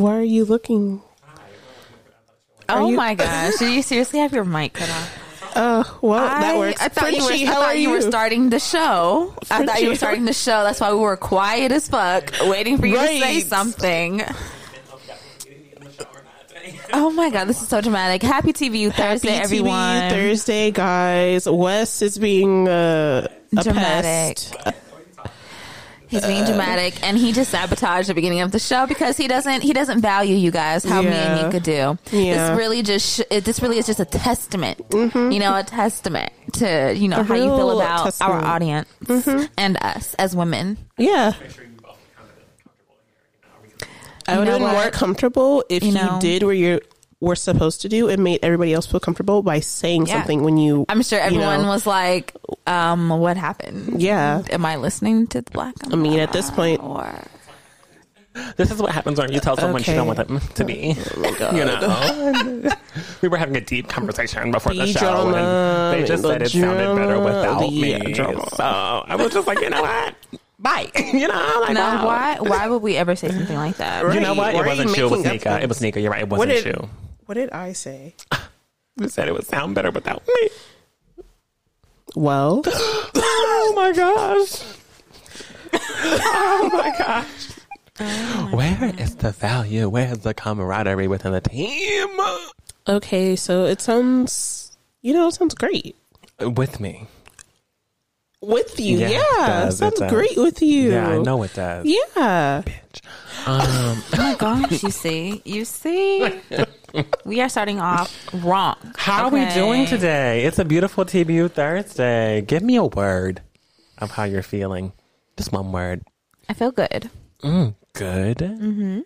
Why are you looking? Oh you- my gosh! Did you seriously have your mic cut off? Uh, well, that works. I thought, you were, I thought you you? were starting the show. I thought you were starting the show. That's why we were quiet as fuck, waiting for you to say something. Oh my god, this is so dramatic. Happy TBU Thursday, Happy everyone. TBU Thursday, guys. Wes is being uh, a Dramatic. pest. He's being uh, dramatic, and he just sabotaged the beginning of the show because he doesn't he doesn't value you guys how me Yeah. and Nika do. Yeah. This really just sh- it, this really is just a testament, mm-hmm. you know, a testament to you know A how you feel about testament. our audience mm-hmm. and us as women. Yeah. I would know have been more what? comfortable if You you, know? did what you were supposed to do and made everybody else feel comfortable by saying Yeah. something when you. I'm sure you everyone know. was like, um, "What happened? Yeah. am I listening to the black?" I mean, at this point, or This is what happens when you tell someone Okay. you don't want them to be. You know, we were having a deep conversation before the The show, drama, and they just the said it sounded better without the me. drama. So I was just like, you know what? Bye. You know, like no, wow. why? Why would we ever say something like that? Right. You know what? Why It wasn't you. It was making Nika. It was Nika. You're right. It wasn't did you. What did I say? You said it would sound better without me. Well, Oh my gosh. oh my gosh. Where is the value? Where is the camaraderie within the team? okay, so it sounds, you know, it sounds great With me. with you. Yeah, Yeah, it does, it sounds does. great with you. Yeah, I know it does. Yeah. Bitch. Um, Oh my gosh, you see, you see, we are starting off wrong. how are we doing today? It's a beautiful TBU Thursday. Give me a word of how you're feeling. Just one word. I feel good. Mm, good. Mm-hmm.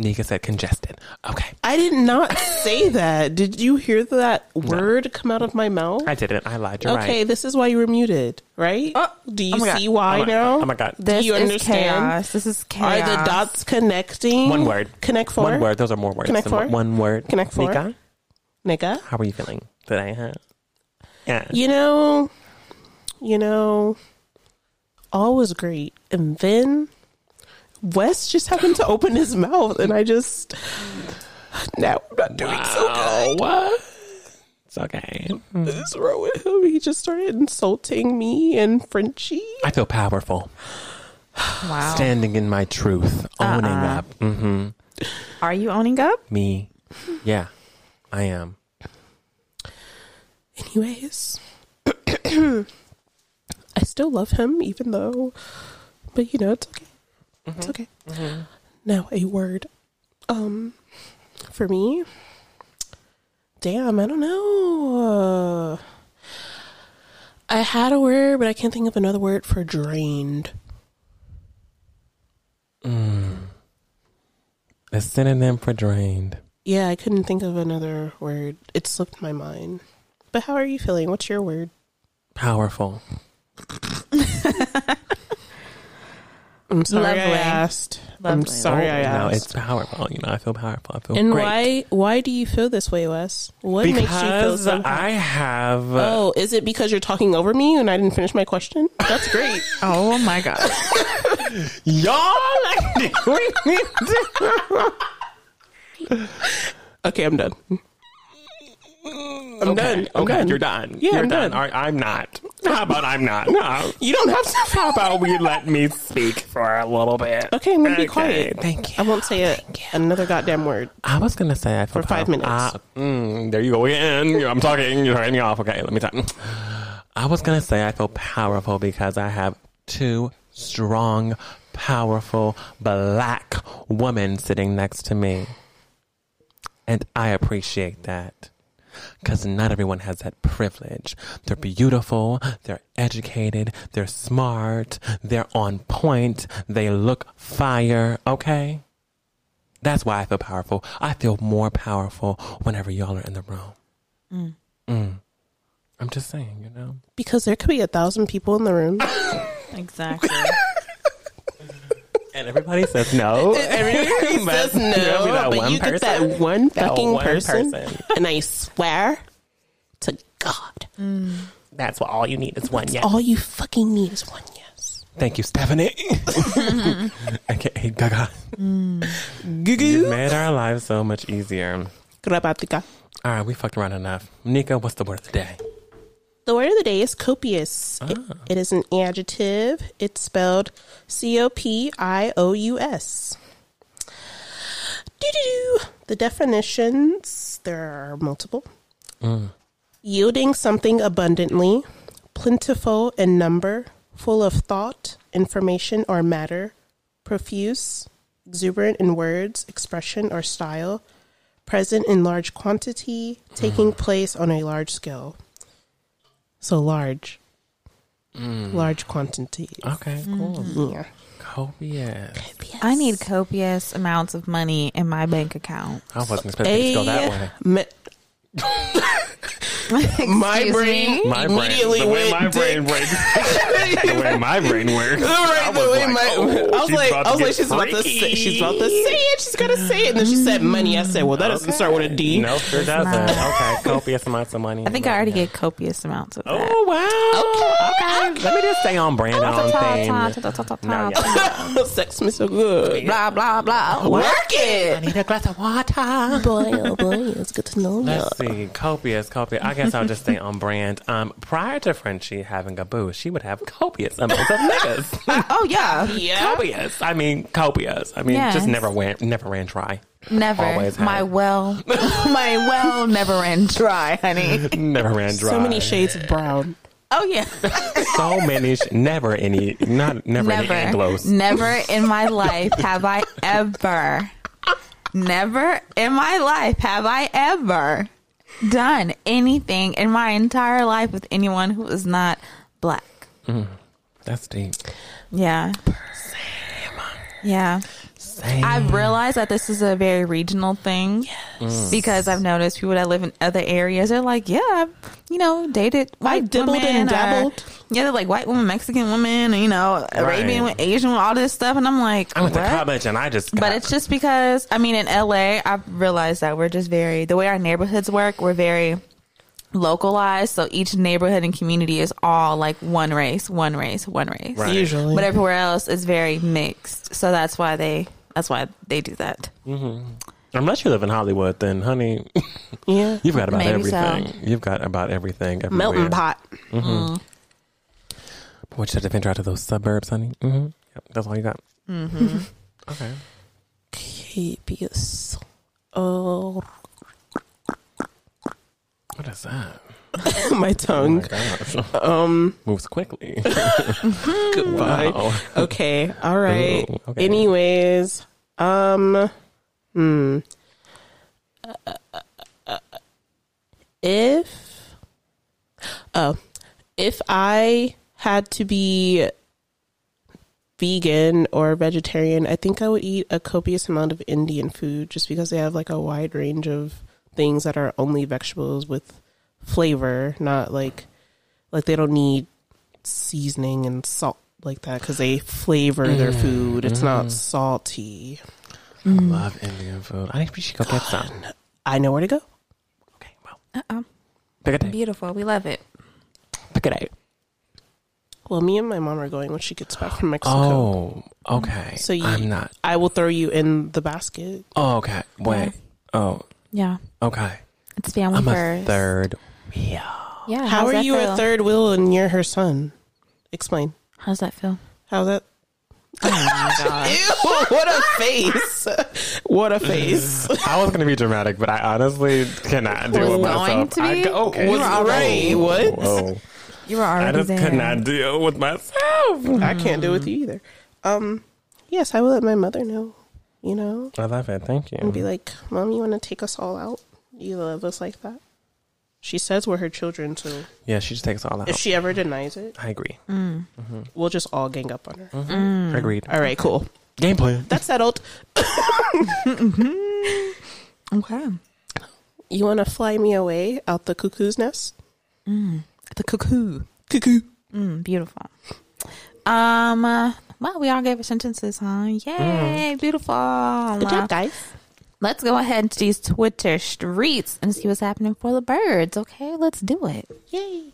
Nika said congested. Okay. I did not say that. Did you hear that word come out of my mouth? I didn't. I lied. You're okay, right. this is why you were muted, right? Oh, Do you oh my God. see why oh my, now? Oh my god. This you is understand? chaos. This is chaos. Are the dots connecting? One word. Connect four. One word. Those are more words. Connect four? One word. Connect four? Nika, Nigga. how are you feeling today? Huh? Yeah. You know, you know, all was great, and then Wes just happened to open his mouth, and I just now I'm not doing so good. What? It's okay. What is wrong with him? He just started insulting me and Frenchie. I feel powerful. Wow. Standing in my truth. Owning Uh-uh. up. Mm-hmm. Are you owning up? Me. Yeah. I am. Anyways, I still love him, even though, but you know, it's okay. It's okay. Now, a word. Um, for me, damn, I don't know. Uh, I had a word, but I can't think of another word for drained. A synonym for drained. Yeah, I couldn't think of another word. It slipped my mind. But how are you feeling? What's your word? Powerful. I'm sorry I Lovely. asked. I'm Lovely. sorry I No, asked. it's powerful. You know, I feel powerful. I feel And great. why why do you feel this way, Wes? What makes you feel Because so? I have. Uh, oh, is it because you're talking over me and I didn't finish my question? That's great. Oh my god. Y'all like doing okay, I'm done. I'm done. I'm okay, done. you're done. Yeah, you're I'm done. done. Right, I'm not. How about I'm not? No. You don't have to. How about we let me speak for a little bit? Okay, I'm gonna be quiet. Thank you. I won't say it. Another goddamn word. I was gonna say I feel For five powerful. minutes. Ah, mm, there you go again. I'm talking. You're turning me off. Okay, let me talk. I was gonna say I feel powerful because I have two strong, powerful black women sitting next to me, and I appreciate that. Because not everyone has that privilege. They're beautiful, they're educated, they're smart, they're on point, they look fire, okay? That's why I feel powerful. I feel more powerful whenever y'all are in the room. Mm. I'm just saying, you know. Because there could be a thousand people in the room. Exactly. And everybody says no. Everybody says no, that but one you get person. that one That fucking one person, person. and I swear to God, That's what all you need is one yes. all you fucking need is one yes. Thank you, Stephanie. AKA Gaga. Mm. You made our lives so much easier. Grabatica. All right, we fucked around enough. Nika, what's the word of the day? The word of the day is copious. It- ah. it is an adjective. It's spelled C O P I O U S. The definitions, there are multiple. Mm. Yielding something abundantly, plentiful in number, full of thought, information, or matter, profuse, exuberant in words, expression, or style, present in large quantity, taking mm. place on a large scale. So large. Mm. Large quantity. Okay, cool. Mm-hmm. Yeah. Copious. I need copious amounts of money in my bank account. I wasn't expecting it to go that way. Me- my brain me? My brain, immediately the way went my brain works, the way my brain works. Right, I the was way like, my- oh, I was like, about I was like, she's about to say, she's about to say it. She's gonna say it, and then she said money. I said, well, that doesn't start with a D. No, sure doesn't. Okay, copious amounts of money. I think I already get copious amounts of that. Oh wow! Okay, let me just stay on brand and on theme. No, yeah. Sex me so good. Blah blah blah. Work it. I need a glass of water. Boy, oh boy, it's good to know you. Let's see, copious, copious. I guess I'll just stay on brand. Um, prior to Frenchie having a boo, she would have copious amounts of niggas. Oh yeah. Yeah. copious. I mean, copious. I mean, Yes. just never went, never ran dry. Never. Always had. my well, my well never ran dry, honey. Never ran dry. So many shades of brown. Oh yeah. So many. Sh- never any. Not never, Never. any Anglos. Never in my life have I ever. Never in my life have I ever done anything in my entire life with anyone who is not black. Mm, that's deep. Yeah. Yeah. Same. I've realized that this is a very regional thing mm. because I've noticed people that live in other areas are like, yeah, I've, you know, dated white dibbled women and or- dabbled. yeah, they're like white women, Mexican women, and, you know, Arabian, Right. Asian, all this stuff, and I'm like, I went to college and I just. Got, But it's just because I mean, in LA, I've realized that we're just very the way our neighborhoods work. We're very localized, so each neighborhood and community is all like one race, one race, one race. Right. Usually. But everywhere else is very mixed, so that's why they that's why they do that. unless you live in Hollywood, then honey, Yeah. you've got about Maybe so. everything. You've got about everything. Everywhere. Melting pot. Boy, just have to venture out to those suburbs, honey. Mm-hmm. Yep, that's all you got. Mm-hmm. okay. Copious. Oh, What is that? my tongue. Gosh. Um, moves quickly. Goodbye. Wow. Okay. All right. Ooh, okay. Anyways, um, hmm. If, oh, if I had to be vegan or vegetarian, I think I would eat a copious amount of Indian food just because they have like a wide range of things that are only vegetables with flavor, not like like they don't need seasoning and salt like that because they flavor their mm. food. It's not mm. salty. I mm. love Indian food. I think we should go get some. I know where to go. Okay, well, Uh-oh. pick a day. Beautiful, we love it. Pick a day. Well, me and my mom are going when she gets back from Mexico. Oh, okay. So you, I'm not. I will throw you in the basket. Oh, okay. Wait. Oh, Yeah, okay. it's family I'm a first. third. Yeah. Yeah, How how's are you feel? a third wheel and you're her son? Explain. How's that feel? How's that? Oh my god! Ew, what a face. what a face. I was gonna be dramatic, but I honestly cannot do Was it going myself. to I be? go- okay. You were already- Whoa, what? Whoa. You were I just there. could not deal with myself. I can't deal with you either. Um, yes, I will let my mother know, you know, I love it. Thank you. and be like, Mom, you want to take us all out? You love us like that? She says we're her children, so yeah, she just takes all out. if she ever denies it, I agree. we'll just all gang up on her. Mm-hmm. Agreed. All right, cool. Game plan. That's settled. Okay. You want to fly me away out the cuckoo's nest? The cuckoo. Cuckoo. Mm, beautiful. Um. uh, well, we all gave our sentences, huh? Yay! Beautiful. Good job, guys. Let's go ahead to these Twitter streets and see what's happening for the birds. Okay, let's do it. Yay.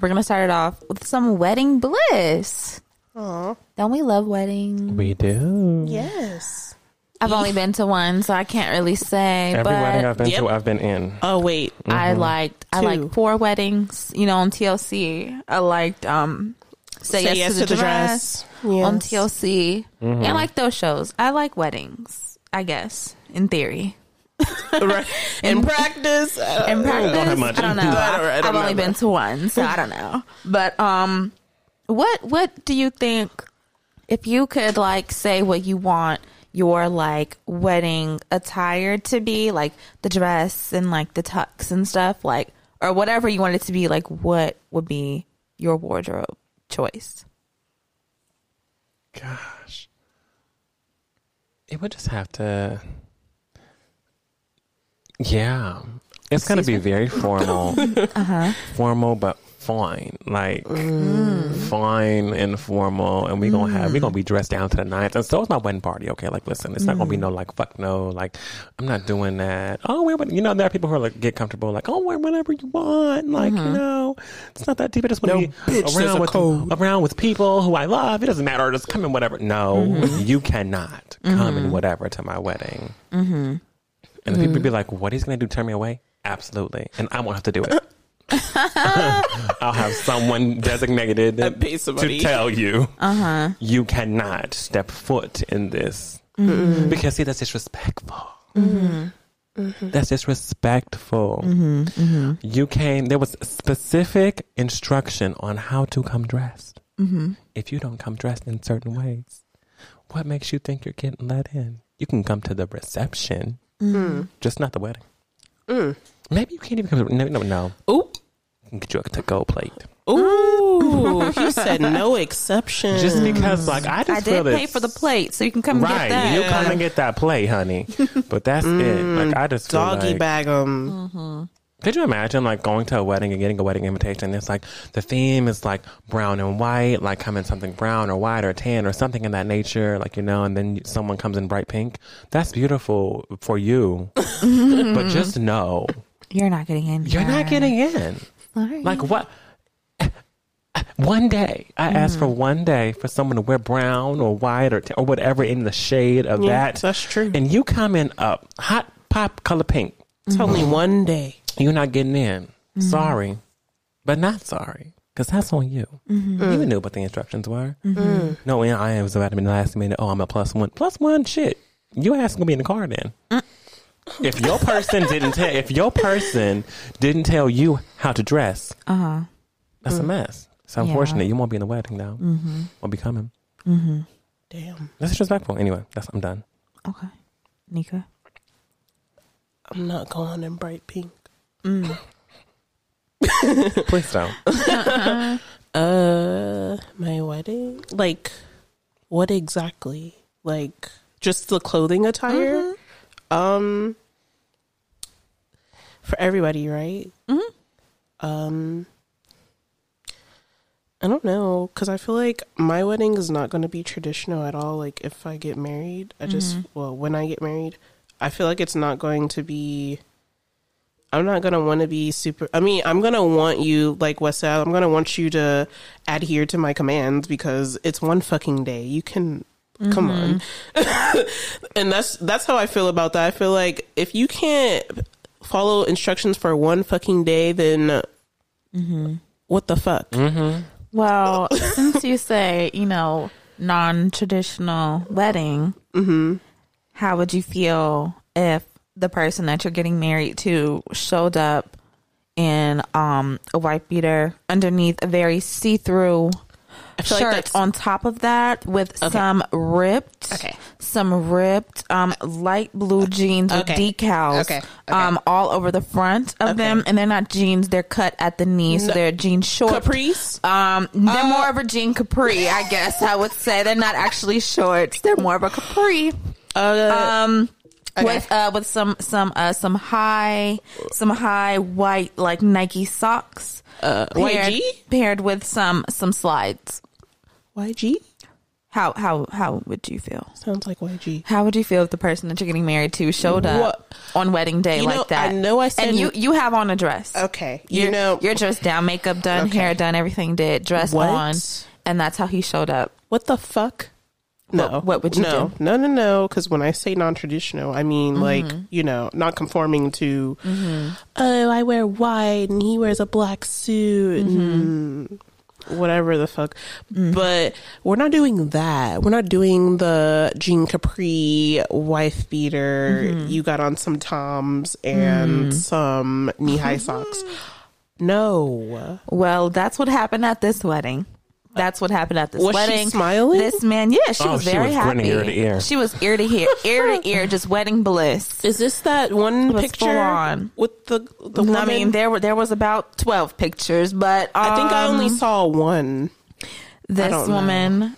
We're gonna start it off with some wedding bliss. Aw. Don't we love weddings? We do. Yes. I've only been to one, so I can't really say. Every but wedding I've been Yep. to, I've been in. Oh wait. I liked I Two. liked four weddings. You know, on TLC. I liked um Say, yes, to the, dress, Yes. on TLC. And I like those shows. I like weddings. I guess in theory. Right. In practice. uh, In practice, don't have much. I don't know. I don't- I I've don't only know. been to one, so I don't know. But um, what what do you think? If you could like say what you want your like wedding attire to be, like the dress and like the tux and stuff, like or whatever you want it to be, like what would be your wardrobe choice? Gosh. It would just have to. Yeah. It's going to be very formal. Uh-huh. Formal, but fine. Like, mm. fine and formal. And we're to have, we're going to be dressed down to the nines. And so it's my wedding party. Okay. Like, listen, it's not going to be mm. no, like, fuck no. Like, I'm not doing that. Oh, wear what, you know, there are people who are like, get comfortable. Like, oh, wear whatever you want. Like, you mm-hmm. know, it's not that deep. I just want to No, be bitch, around with, code. around with people who I love. It doesn't matter. Just come in whatever. No, mm-hmm. you cannot come in mm-hmm. whatever to my wedding. Mm-hmm. And if people be like, what he's going to do, turn me away? Absolutely. And I won't have to do it. I'll have someone designated to tell you uh-huh. you cannot step foot in this. Mm-hmm. Because, see, that's disrespectful. Mm-hmm. Mm-hmm. That's disrespectful. You came, there was specific instruction on how to come dressed. If you don't come dressed in certain ways, what makes you think you're getting let in? You can come to the reception, just not the wedding. Mm. Maybe you can't even come to no, no, no. Ooh. Can Get you a to go plate. Ooh. he said no exception. Just because, like, I just I feel did pay for the plate, so you can come Right, get that. you come and get that plate, honey. But that's it. Like, mm, I just feel doggy like, bag 'em. Mm-hmm. Could you imagine like going to a wedding and getting a wedding invitation? It's like the theme is like brown and white, like come in something brown or white or tan or something in that nature, like you know, and then someone comes in bright pink. That's beautiful for you, but just know You're not getting in. you're not getting in. Sorry. Like what? One day, I mm. asked for one day for someone to wear brown or white or or whatever in the shade of Yeah, that. that's true. And you come in up hot pop color pink. Mm-hmm. It's only one day. You're not getting in. Mm-hmm. Sorry, but not sorry because that's on you. Mm-hmm. You knew what the instructions were. No, and I was about to be the last minute. Oh, I'm a plus one. Plus one, shit. You ass gonna be in the car then. Mm. If your person didn't tell, if your person didn't tell you how to dress, uh huh. that's a mess. It's Yeah. unfortunate. You won't be in the wedding now. Mm-hmm. Won't be coming. Damn. That's disrespectful. Anyway, that's I'm done. Okay. Nika. I'm not going in bright pink. Please don't. Uh, my wedding? Like, what exactly? Like, just the clothing attire? Um, for everybody, right? Mm-hmm. Um, I don't know because I feel like my wedding is not going to be traditional at all. Like, if I get married, I just well, when I get married, I feel like it's not going to be. I'm not gonna want to be super. I mean, I'm gonna want you, like Wes said, I'm gonna want you to adhere to my commands because it's one fucking day. You can come on, mm-hmm. and that's that's how I feel about that. I feel like if you can't follow instructions for one fucking day, then mm-hmm. what the fuck? Mm-hmm. Well, since you say you know non-traditional wedding, how would you feel if the person that you're getting married to showed up in um a white beater underneath a very see-through I feel like that's on top of that with some ripped Okay. some ripped um light blue jeans with decals Okay. Okay. um all over the front of them. And they're not jeans. They're cut at the knee so they're jean short caprice. um they're more of a jean capri i guess i would say. They're not actually shorts. They're more of a capri. Uh, um Okay. with uh with some some uh some high some high white like nike socks. Uh, paired, YG, paired with some some slides YG how how how would you feel sounds like YG. How would you feel if the person that you're getting married to showed up What? on wedding day You like know, that? I know I said and you you have on a dress. Okay, you You're, know you're dressed down, makeup done, Okay. hair done, everything did, dress What? on, and that's how he showed up. What the fuck? No. What- what would you no, do? Mm-hmm. No, no, no. Because when I say non-traditional, I mean mm-hmm. like you know, not conforming to. Mm-hmm. Oh, I wear white and he wears a black suit and whatever the fuck. Mm-hmm. But we're not doing that. We're not doing the Jean Capri wife beater. Mm-hmm. You got on some toms and mm. some knee-high socks. No. Well, that's what happened at this wedding. That's what happened at this Was she wedding. smiling? This man, yeah, she Oh, was she very was happy. ear to ear. She was ear to ear, ear to ear, just wedding bliss. Is this that one picture on. with the the woman? I mean, there were there was about twelve pictures, but I think I um, only saw one. this don't know. woman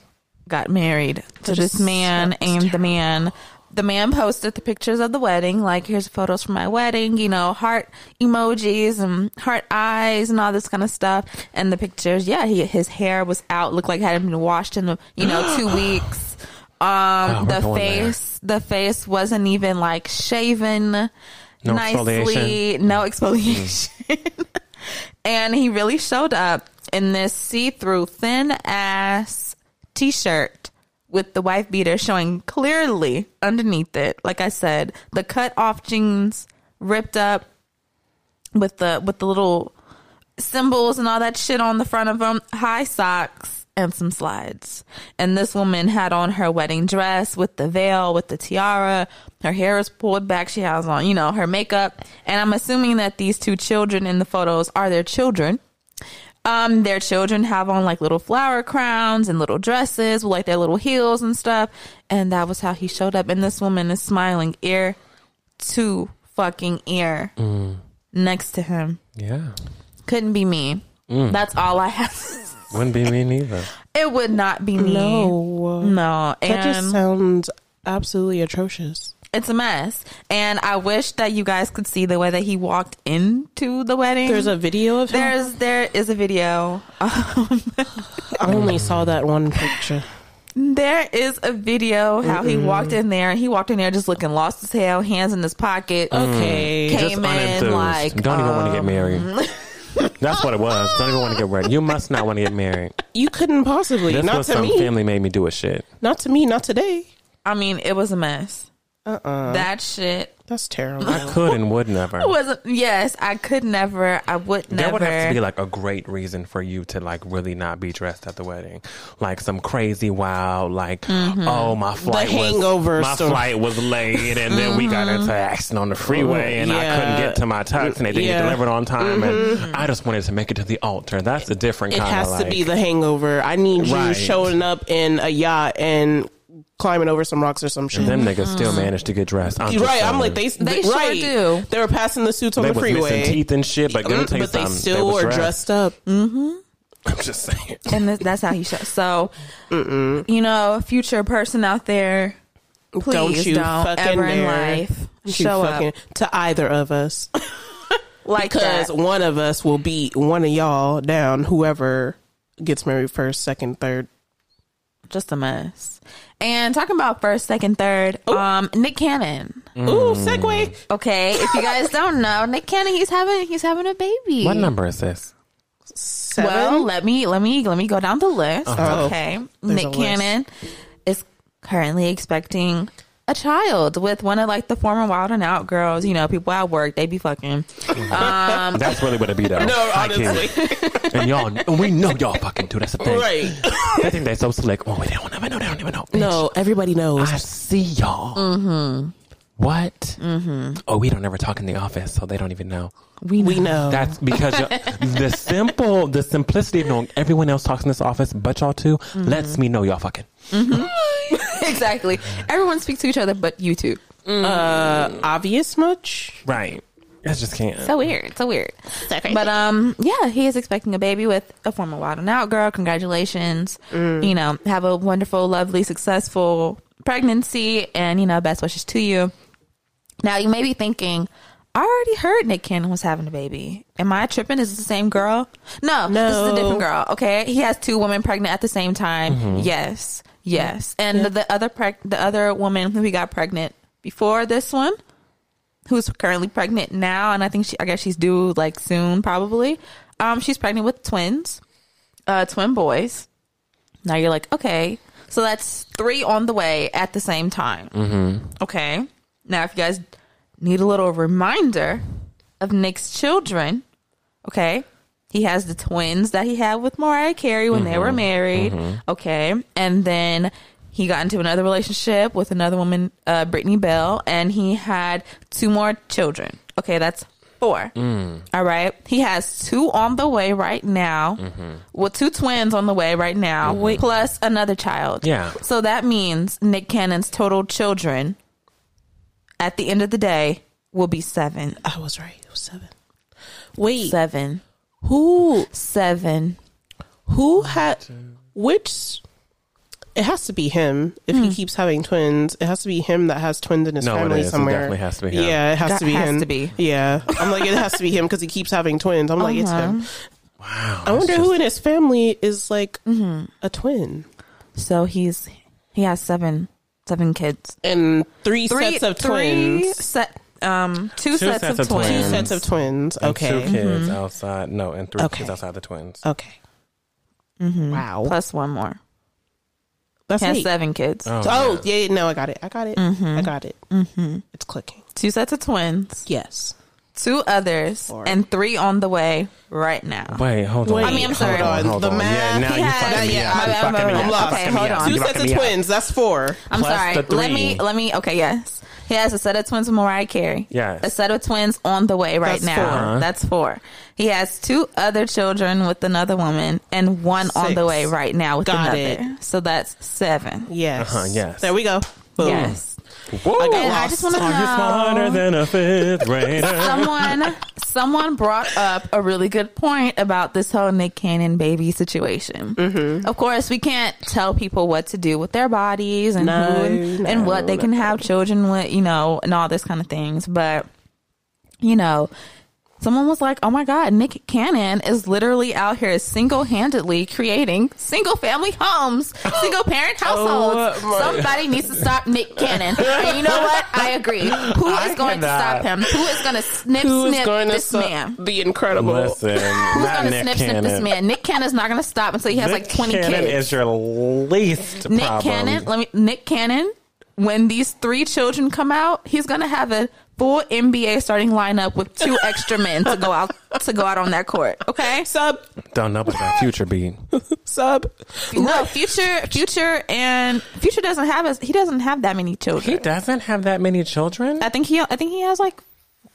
got married to this man that's and the man the man posted the pictures of the wedding like here's photos from my wedding you know heart emojis and heart eyes and all this kind of stuff. And the pictures yeah he, his hair was out looked like it hadn't been washed in you know two weeks. Um we're the going there. face the face wasn't even like shaven No nicely no exfoliation. And he really showed up in this see-through thin ass t-shirt with the wife beater showing clearly underneath it. Like i said the cut off jeans ripped up with the with the little symbols and all that shit on the front of them high socks and some slides. And this woman had on her wedding dress with the veil with the tiara. Her hair is pulled back. She has on you know her makeup. And i'm assuming that these two children in the photos are their children um, their children have on like little flower crowns and little dresses with like their little heels and stuff. And that was how he showed up. And this woman is smiling ear to fucking ear next to him. Yeah. Couldn't be me. That's all I have. Wouldn't be me neither. it would not be me. No, No. that And just sounds absolutely atrocious. It's a mess. And I wish that you guys could see the way that he walked into the wedding. There's a video of him. there's there is a video. I only saw that one picture. There is a video how he walked in there and he walked in there just looking lost as hell, hands in his pocket. Okay. Came Just in like, Don't even want to get um, married. That's what it was. Don't even want to get married. You must not want to get married. You couldn't possibly. This not was to some me. family made me do a shit. Not to me. Not today. I mean, it was a mess. Uh-uh. That shit That's terrible. I could and would never. wasn't. Yes, I could never. I would There never. would have to be like a great reason for you to like really not be dressed at the wedding, like some crazy wild, like mm-hmm. oh my flight hangover was my story. flight was late, and then we got into an accident on the freeway, mm-hmm. and I couldn't get to my tux, and they didn't Yeah. get delivered on time, and mm-hmm. I just wanted to make it to the altar. That's a different it kind has of to like, be the hangover. I need you Right. showing up in a yacht and climbing over some rocks or some shit. Them niggas still managed to get dressed. I'm just right. I'm saying. like they. They sure right. do. They were passing the suits on They the was missing freeway, teeth and shit, but let me tell you but they something, still was were dressed up. Mm-hmm. I'm just saying. and this, that's how he showed. So, you know, future person out there, please Don't don't, you fucking ever in dare. life You show fucking- up to either of us like because that. one of us will beat one of y'all down. Whoever gets married first, second, third. Just a mess. And talking about first, second, third, um, Nick Cannon. Ooh, segue. Okay, if you guys don't know, Nick Cannon, he's having he's having a baby. What number is this? Seven. Well, let me let me let me go down the list. Oh. Okay, There's Nick a list. Cannon is currently expecting a child with one of like the former Wild and Out girls. You know, people at work they be fucking. Um, That's really what it be though. no, honestly, And y'all, and we know y'all fucking do. That's the thing. right? They think they so slick. Oh, wait, they don't never know. They don't even know. Bitch, No, everybody knows. I see y'all. Mm-hmm. What? Mm-hmm. Oh, we don't ever talk in the office, so they don't even know. we we know. That's because y'all- the simple, the simplicity of knowing everyone else talks in this office, but y'all 2 lets me know y'all fucking. exactly. Everyone speaks to each other, but you two. uh, obvious much. Right. I just can't. So weird. So weird. But um, yeah, he is expecting a baby with a former Wild and Out girl. Congratulations. You know, have a wonderful, lovely, successful pregnancy, and you know, best wishes to you. Now you may be thinking, I already heard Nick Cannon was having a baby. Am I tripping? Is this the same girl? No, this is a different girl. Okay, he has two women pregnant at the same time. Yes, yes, and the, the other preg- the other woman who he got pregnant before this one, who's currently pregnant now, and I think she, I guess she's due like soon, probably. Um, she's pregnant with twins, uh, twin boys. Now you're like, okay, So that's three on the way at the same time. Mm-hmm. Okay. Now, if you guys need a little reminder of Nick's children, okay, he has the twins that he had with Mariah Carey when they were mm-hmm. married. Mm-hmm. Okay. And then he got into another relationship with another woman, uh, Brittany Bell, and he had two more children. Okay. That's four. Mm. All right. He has two on the way right now, mm-hmm. with two twins on the way right now, plus another child. Yeah. So that means Nick Cannon's total children at the end of the day will be seven. I was right. It was seven. Wait, Seven. Who Seven. who had which? It has to be him if Hmm. he keeps having twins. It has to be him that has twins in his No, it family is. It somewhere. definitely has to be him. Yeah, it has Got- to be has him. to be. Yeah, I'm like it has to be him because he keeps having twins. I'm like it's Uh-huh. him. Wow. I wonder who in his family is like a twin So he's he has seven seven kids. and three, Three sets of three twins. set um two, sets, of, twins. Two sets of twins. And Okay. Two kids outside. No, and three Okay. kids outside the twins. Okay. Mm-hmm. Wow. plus one more. That's has seven kids. Oh, Oh, yeah, yeah, no, I got it. I got it. I got it. Mm-hmm. It's clicking. Two sets of twins. Yes. Two others Four. and three on the way right now. Wait, hold on. Wait, I mean, I'm sorry. Hold on. Hold the on. math. Yeah, now He you had- fucking me yeah, up. my You bad, fucking me I'm lost. Okay, hold on. You Two sets of me up. twins. That's four. I'm Plus sorry. the Let me let me okay, yes. He has a set of twins with Mariah Carey. Yes. A set of twins on the way right That's now. four. Uh-huh. That's four. He has two other children with another woman and one on the way right now with Got another. it. So that's seven. Yes. Uh-huh, yes. There we go. Boom. Yes. Whoa. I got And I just want to Are you smarter know. than a fifth grader? Someone, someone brought up a really good point about this whole Nick Cannon baby situation. Mm-hmm. Of course, we can't tell people what to do with their bodies and No, who and, and what they no, can no. have children with, you know, and all this kind of things. But you know, someone was like, "Oh my God, Nick Cannon is literally out here single handedly creating single family homes, single parent oh households. Oh, Somebody needs to stop Nick Cannon." And you know what? I agree. Who I is going to stop him? Who is going to snip Who is snip going to this stop man? the incredible? Listen, Who's going to Nick snip snip this man? Nick Cannon's not going to stop until he has Nick like twenty Cannon kids. is your least Nick problem. Cannon, let me Nick Cannon. When these three children come out, he's gonna have a full NBA starting lineup with two extra men to go out to go out on that court. Okay, Sub, Don't know about that future beat. sub. no future, future, and future doesn't have as he doesn't have that many children. He doesn't have that many children. I think he, I think he has like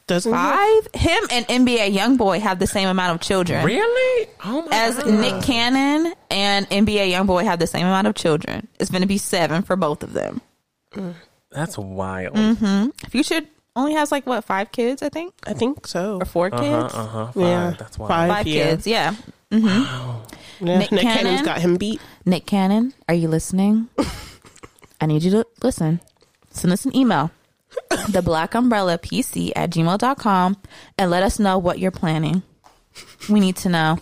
Doesn't he? five. Him and NBA YoungBoy have the same amount of children. Really? Oh my As God. Nick Cannon and NBA YoungBoy have the same amount of children. It's going to be seven for both of them. That's wild. Mm-hmm. Future only has like what five kids, I think, I think so. or four kids. Uh-huh, uh-huh. Five. Yeah. That's wild. Five. Five yeah. kids, yeah. Yeah. Nick Nick, Cannon? Cannon's got him beat. Nick Cannon, are you listening? I need you to listen. Send us an email. The black umbrella PC at gmail.com and let us know what you're planning. We need to know.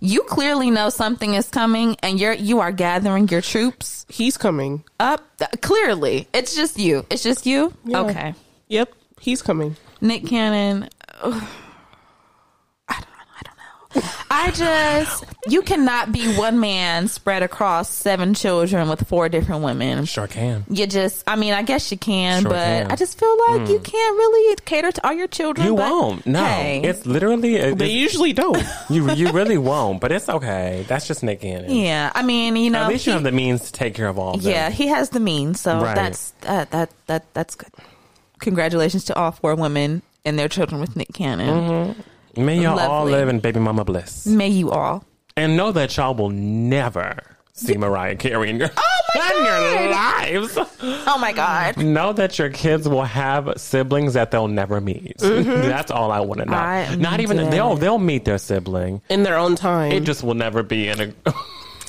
You clearly know something is coming and you're you are gathering your troops He's coming. up. Clearly. It's just you. It's just you? Yeah. Okay. Yep, he's coming. Nick Cannon. ugh. I don't, know. I don't know. I just you cannot be one man spread across seven children with four different women. Sure can. You just, I mean, I guess you can, Sure but can. I just feel like you mm. can't really cater to all your children. You but, won't. No, hey, it's literally it- They usually don't. you. You really won't. But it's okay. That's just Nick Cannon. yeah. I mean, you know, At least you he- have the means to take care of all of them. yeah, he has the means, so Right. that's that that that that's good. Congratulations to all four women and their children with Nick Cannon. Mm-hmm. May y'all all live in baby mama bliss. May you all. And know that y'all will never see Mariah Carey in your, oh in your lives. Oh my god. Know that your kids will have siblings that they'll never meet. Mm-hmm. That's all I want to know. I am Not even dead. they'll they'll meet their sibling. In their own time. It just will never be in a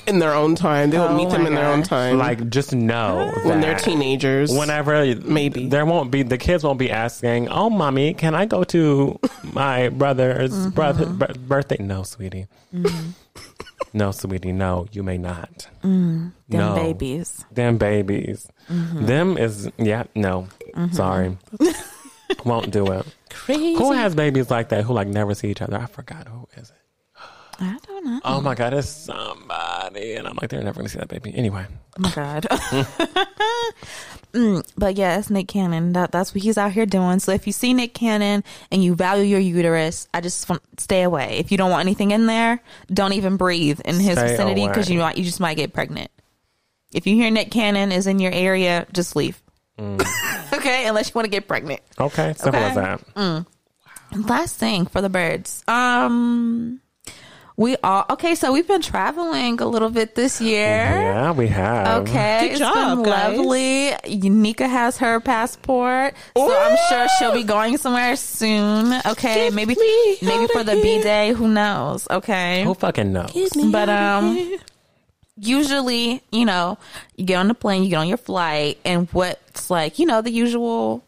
in their own time. They will Oh meet them my in their own time. like just know when they're teenagers. Whenever Maybe. there won't be the kids won't be asking, "Oh, mommy, can I go to my brother's Mm-hmm. brother b- birthday?" No, sweetie. No, sweetie. No, you may not. Them no, babies. Them babies. Mm-hmm. Them is yeah. No, sorry. Won't do it. Crazy. Who has babies like that? Who like never see each other? I forgot who is it. I don't know. Oh my god, it's somebody, and I'm like, they're never gonna see that baby. Anyway, Oh my god. Mm, but yes, Nick Cannon. That, that's what he's out here doing. So if you see Nick Cannon and you value your uterus, I just want stay away. If you don't want anything in there, don't even breathe in his Stay vicinity because you might you just might get pregnant. If you hear Nick Cannon is in your area, just leave. Mm. okay, unless you want to get pregnant. okay, simple Okay. as that. Last thing for the birds. Um, we all okay. So we've been traveling a little bit this year. Yeah, we have. Okay, Good it's job, been guys. lovely. Nika has her passport, so I'm sure she'll be going somewhere soon. Okay, Get maybe maybe for the here. B day. Who knows? Okay, Who fucking knows? but um, usually you know you get on the plane, you get on your flight, and what's like you know the usual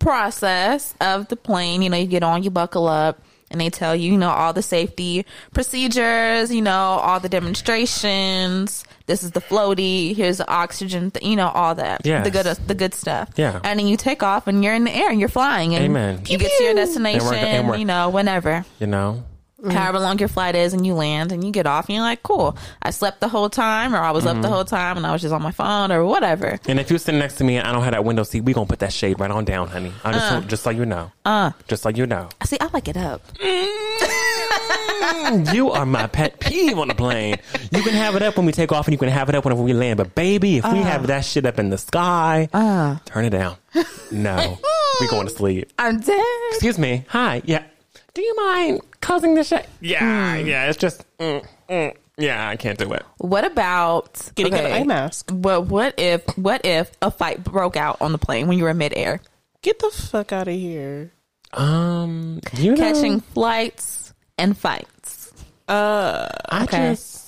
process of the plane. You know, you get on, you buckle up, and they tell you, you know, all the safety procedures, you know, all the demonstrations. This is the floaty. Here's the oxygen. Th- you know, all that. Yeah. the good, the good stuff. Yeah. and then you take off, and you're in the air, and you're flying. And Amen. You get to your And destination. we're- and we're- you know, whenever You know, Mm-hmm. however long your flight is and you land and you get off and you're like cool i slept the whole time or i was up the mm-hmm. whole time and i was just on my phone or whatever and if you're sitting next to me and I don't have that window seat, we gonna put that shade right on down, honey. I just, uh. just so you know, uh just so you know. see i like it up mm, you are my pet peeve on the plane. You can have it up when we take off, and you can have it up whenever we land. But baby, if we have uh. that shit up in the sky, uh. turn it down. No, we going to sleep. i'm dead Excuse me. Hi. Yeah. Do you mind causing the shit? Yeah. Yeah. It's just. Mm, mm. Yeah, I can't do it. what about Getting okay, an eye mask. but what if what if a fight broke out on the plane when you were midair Get the fuck out of here. Um, you know, catching flights and fights Uh, I okay. just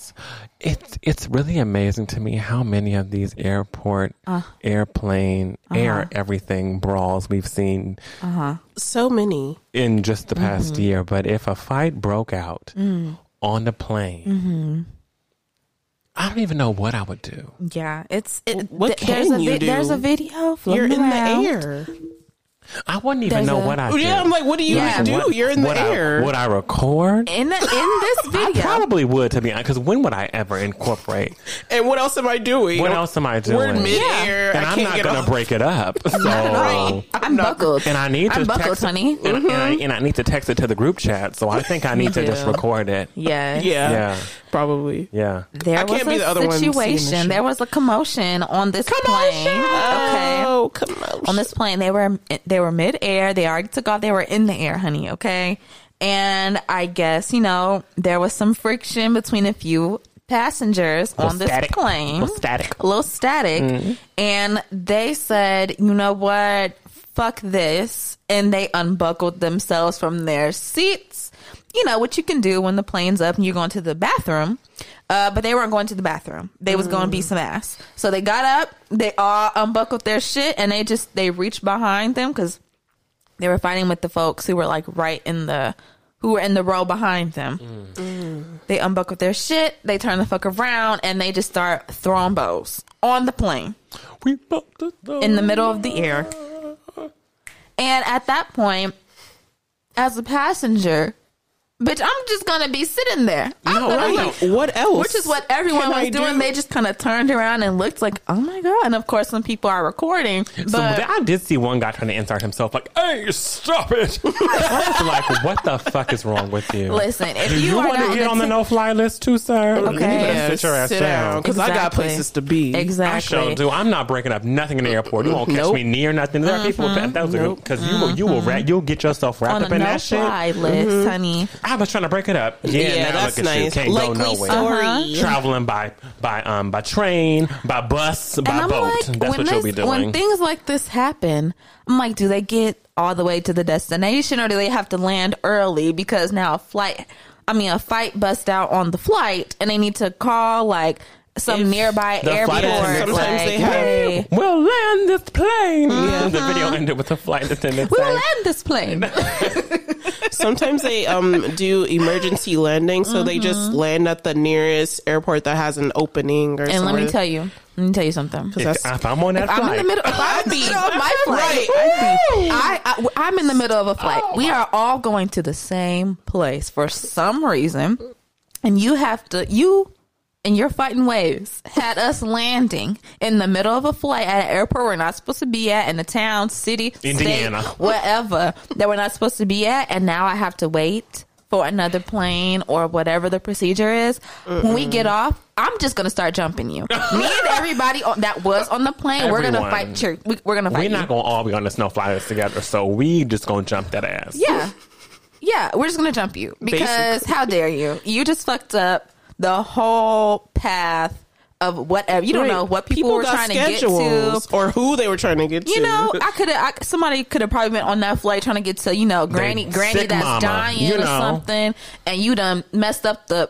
it's it's really amazing to me how many of these airport, uh-huh. airplane, uh-huh. air everything brawls we've seen Uh-huh. so many. in just the past mm-hmm. year. But if a fight broke out mm. on the plane, mm-hmm. I don't even know what I would do. yeah it's it, What th- there's can a you vi- there's a video You're in around. the air. I wouldn't even There's know a- what I do. Yeah, I'm like, what do you Yeah. do? What- You're in the would I- air. would I record? in the, in this video. I video probably would, to be honest. Because when would I ever incorporate? and what else am I doing? What else am I doing? We're in midair. and I I'm can't not get going off. to break it up. So, Right. i'm buckled and I need to i'm buckled text, honey And, and I, mm-hmm. and I need to text it to the group chat. So I think I need to just record it. yes Yeah, Yeah. probably. Yeah. There I was can't be a the other one seeing this situation. shit. There was a commotion on this plane. Okay. Oh, commotion. On this plane, they were they were midair. They already took off. They were in the air, honey. Okay. And I guess you know there was some friction between a few passengers on this static. plane. Little static. A little static. Mm-hmm. And they said, you know what? Fuck this. And they unbuckled themselves from their seats. You know what you can do when the plane's up and you're going to the bathroom. Uh, but they weren't going to the bathroom. They was going to be some ass. So they got up, they all unbuckled their shit, and they just they reached behind them because they were fighting with the folks who were like right in the who were in the row behind them. They unbuckled their shit, they turn the fuck around, and they just start throwing bows on the plane We in the middle of the air. And at that point, as a passenger, bitch, I'm just gonna be sitting there. I'm No, gonna I be- know. What else? which is what everyone was doing. do? They just kind of turned around and looked like, "Oh my god!" And of course, some people are recording. But So I did see one guy trying to insert himself, like, "Hey, stop it!" I was like, "What the fuck is wrong with you?" listen, if you, you want to get on the t- no-fly list too, sir? Okay. You better sit your ass sit down. because I got places to be. exactly, I sure do. I'm not breaking up nothing in the airport. You won't catch Nope. me near nothing. There are people mm-hmm. that those because you will you will mm-hmm. wrap, you'll get yourself wrapped on up in no that shit. No fly list, mm-hmm. honey. I was trying to break it up. Yeah, Yeah, now that's look at you. nice. Can't go nowhere. story. Uh-huh. Traveling by by um by train, by bus, by And I'm boat. like, That's when, what you'll be doing. when things like this happen, I'm like, do they get all the way to the destination or do they have to land early because now a flight, I mean, a fight bust out on the flight and they need to call like some If nearby the airport. attendants like, they have- hey, We'll land this plane. Yeah. The video ended with the flight attendant we will saying, land this plane. Sometimes they um do emergency landing, so they just land at the nearest airport that has an opening or something. and let me tell you, let me tell you something. if, that's- if I'm on that flight, I'm in the middle. If I'm in the middle of my flight, Right, I'd I, I I'm in the middle of a flight. We are all going to the same place for some reason, and you have to you and your fighting waves had us landing in the middle of a flight at an airport we're not supposed to be at in a town, city, Indiana. state, whatever that we're not supposed to be at, and now I have to wait for another plane or whatever the procedure is. When we get off, I'm just gonna start jumping you. Me and everybody on, that was on the plane, we're gonna fight. You. We, we're gonna fight. we're you. not gonna all be on the snow flyers together, so we just gonna jump that ass. Yeah. Yeah, we're just gonna jump you because Basically. how dare you? You just fucked up the whole path of whatever. You don't Right. know what people, were trying to get to. or who they were trying to get to. You know, I could have. Somebody could have probably been on that flight trying to get to you know Granny, Granny sick that's mama, dying you or something, and you done messed up the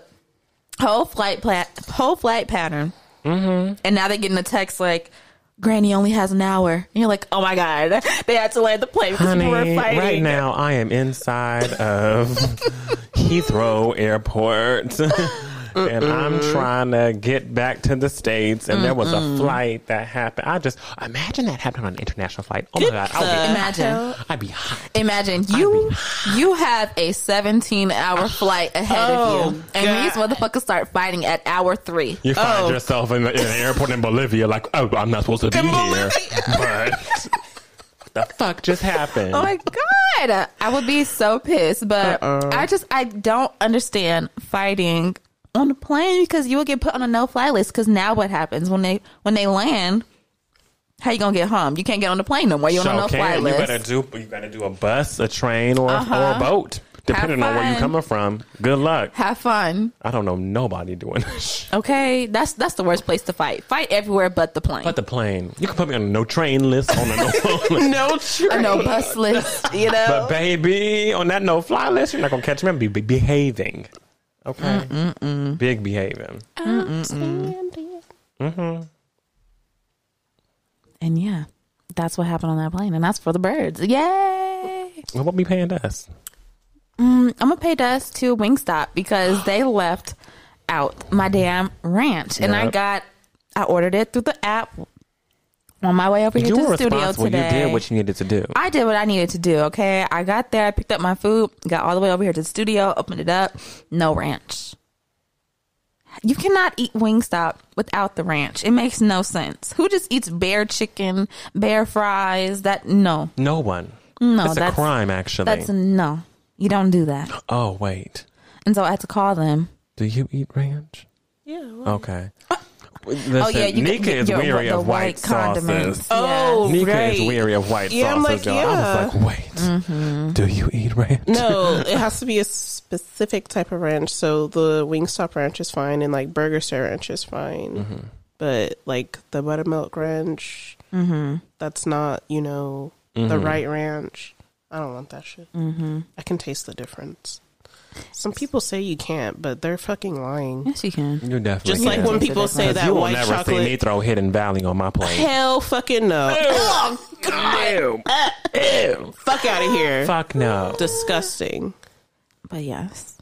whole flight pla- whole flight pattern. Mm-hmm. And now they're getting a text like. Granny only has an hour. And you're like, oh my God. They had to land the plane because Honey, people were fighting. right now I am inside of Heathrow Airport. and I'm trying to get back to the States, and there was a flight that happened. I just imagine that happening on an international flight. Oh my god, I would be, Imagine. I'd be hot. Imagine you you have a 17 hour flight ahead Oh, of you, oh, and these motherfuckers start fighting at hour three. You find Oh. yourself in, the, in an airport in Bolivia, like, oh, I'm not supposed to be In here, Bolivia. but the fuck just happened? Oh my god, I would be so pissed, but Uh-uh. I just I don't understand fighting on the plane because you will get put on a no fly list. Because now what happens when they when they land? How you gonna get home? You can't get on the plane no more. You're on a no Sure fly list. You gotta do. You gotta do a bus, a train, or, Uh-huh. or a boat, depending on where you're coming from. Good luck. Have fun, I don't know nobody doing this. okay? That's that's the worst place to fight. Fight everywhere but the plane. But the plane, you can put me on a no train list, on a no. no train. a no bus list, you know. but baby, on that no fly list, you're not gonna catch me. I'm be, be behaving. Okay, big behaving. Mm-hmm. And yeah, that's what happened on that plane, and that's for the birds. Yay! Well, what be paying us? Mm, I'm gonna pay dust to Wingstop because they left out my damn ranch, and I got, I ordered it through the app on my way over here You to were the studio today. You did what you needed to do. I did what I needed to do. Okay, I got there, I picked up my food, got all the way over here to the studio, opened it up, no ranch. You cannot eat Wingstop without the ranch. It makes no sense. Who just eats bear chicken, bear fries? That no, no one. no, it's a crime, actually. That's no. You don't do that. oh wait, And so I had to call them. do you eat ranch? Yeah. Okay. Uh, Listen, oh yeah, you Nika get is weary of white, condiments. sauces. Oh, Nika right. is weary of white Yeah, I'm like, y'all. I was like, wait, Mm-hmm. do you eat ranch? No, it has to be a specific type of ranch. So the Wingstop ranch is fine, and like Burger Star ranch is fine. Mm-hmm. But like the buttermilk ranch, that's not you know the Mm-hmm. right ranch. I don't want that shit. Mm-hmm. I can taste the difference. Some people say you can't, but they're fucking lying. Yes, you can. You definitely Just like when people say that you will white never see chocolate. me throw Hidden Valley on my plate. Hell fucking no. Oh god. Ew. Ew. Fuck out of here. Fuck no. Disgusting. But yes.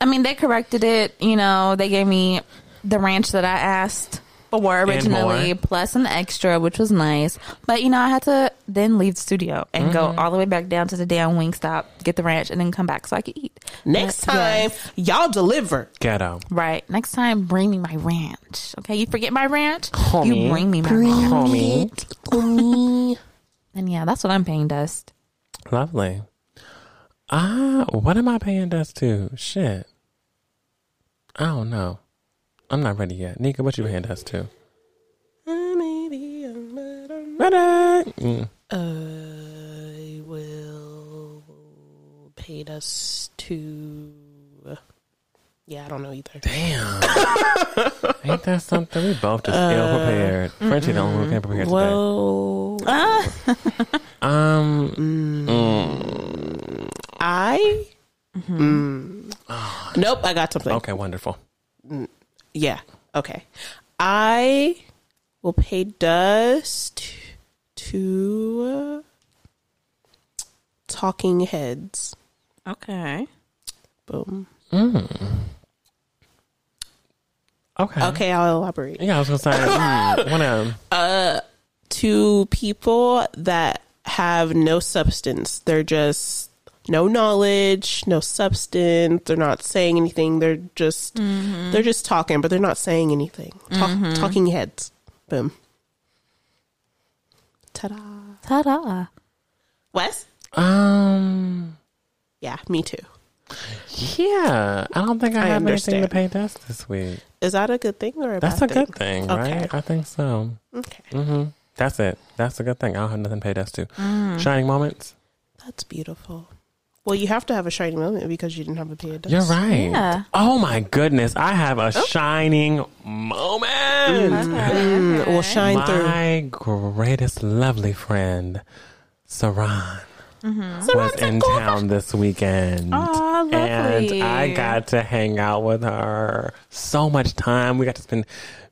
I mean, they corrected it. You know, they gave me the ranch that I asked for originally, more. plus an extra, which was nice. But, you know, I had to then leave the studio and Mm-hmm. go all the way back down to the damn wing stop, get the ranch, and then come back so I could eat. Next But, time, yes. y'all deliver. Ghetto. Right. Next time, bring me my ranch. Okay. You forget my ranch? Homie. You bring me my ranch. Homie. And yeah, that's what I'm paying Dust. Lovely. Ah, what am I paying dust to? Shit. I don't know. I'm not ready yet. Nika, what you hand dust to? Maybe I'm better. Ready? Mm. I will pay us to. Yeah, I don't know either. Damn. Ain't that something? We both just ill prepared. Frenchie the only one who came prepared Well, today. Um, I. Mm. Nope, I got something. okay, wonderful. Yeah. Okay. I will pay dust to uh, Talking Heads. Okay. Boom. Mm. Okay. Okay, I'll elaborate. Yeah, I was gonna say. mm, wanna, To people that have no substance, they're just no knowledge, no substance. They're not saying anything. They're just they're just talking, but they're not saying anything. Talk, Talking heads. Boom. Ta-da. Ta-da. Wes? um. Yeah, me too. Yeah, I don't think I, I have anything understand. to pay dust this week. Is that a good thing or a bad thing? That's a bad good thing, Okay. right? I think so. Okay, hmm That's it. That's a good thing. I don't have nothing to pay dust to. Mm. Shining moments. that's beautiful. Well, you have to have a shining moment because you didn't have a pay of dust. You're right. Yeah. Oh my goodness, I have a shining moment. Mm, well, shine through. My greatest lovely friend, Saran, Mm-hmm. was in town this weekend. Aw, lovely. And I got to hang out with her so much time. We got to spend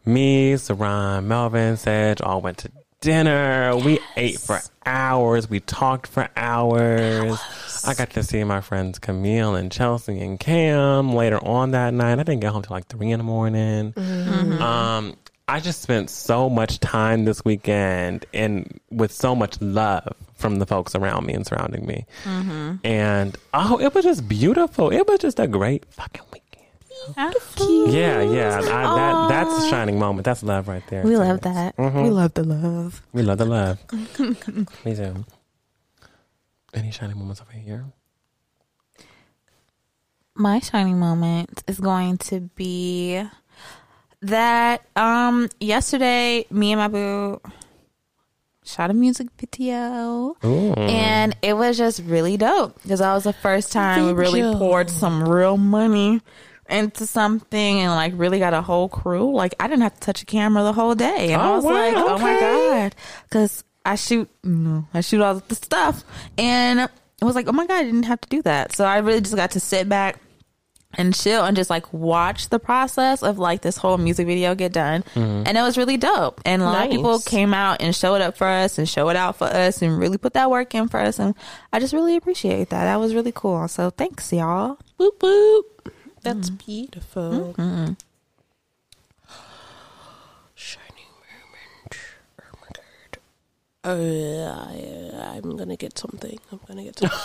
me, Saran, Melvin, Sedge all went to dinner. We ate for hours. We talked for hours. I got to see my friends Camille and Chelsea and Cam later on that night. I didn't get home till like three in the morning. Um, I just spent so much time this weekend and with so much love from the folks around me and surrounding me. And oh, it was just beautiful. It was just a great fucking weekend. Yeah, yeah. I, that that's a shining moment. That's love right there. We love that. We love the love. We love the love. me too. Any shining moments over here? My shining moment is going to be that um yesterday me and my boo shot a music video Ooh. and it was just really dope because that was the first time we really Video. poured some real money into something and like really got a whole crew like i didn't have to touch a camera the whole day and i Oh, was wow, like oh my god because i shoot you know i shoot all the stuff and it was like oh my god i didn't have to do that so i really just got to sit back and chill and just like watch the process of like this whole music video get done. Mm-hmm. And it was really dope. And a lot of people came out and showed up for us and showed out for us and really put that work in for us. And I just really appreciate that. That was really cool. So thanks, y'all. Boop boop. That's beautiful. Shining moment. Oh my god. Uh, I, I'm gonna get something. I'm gonna get something.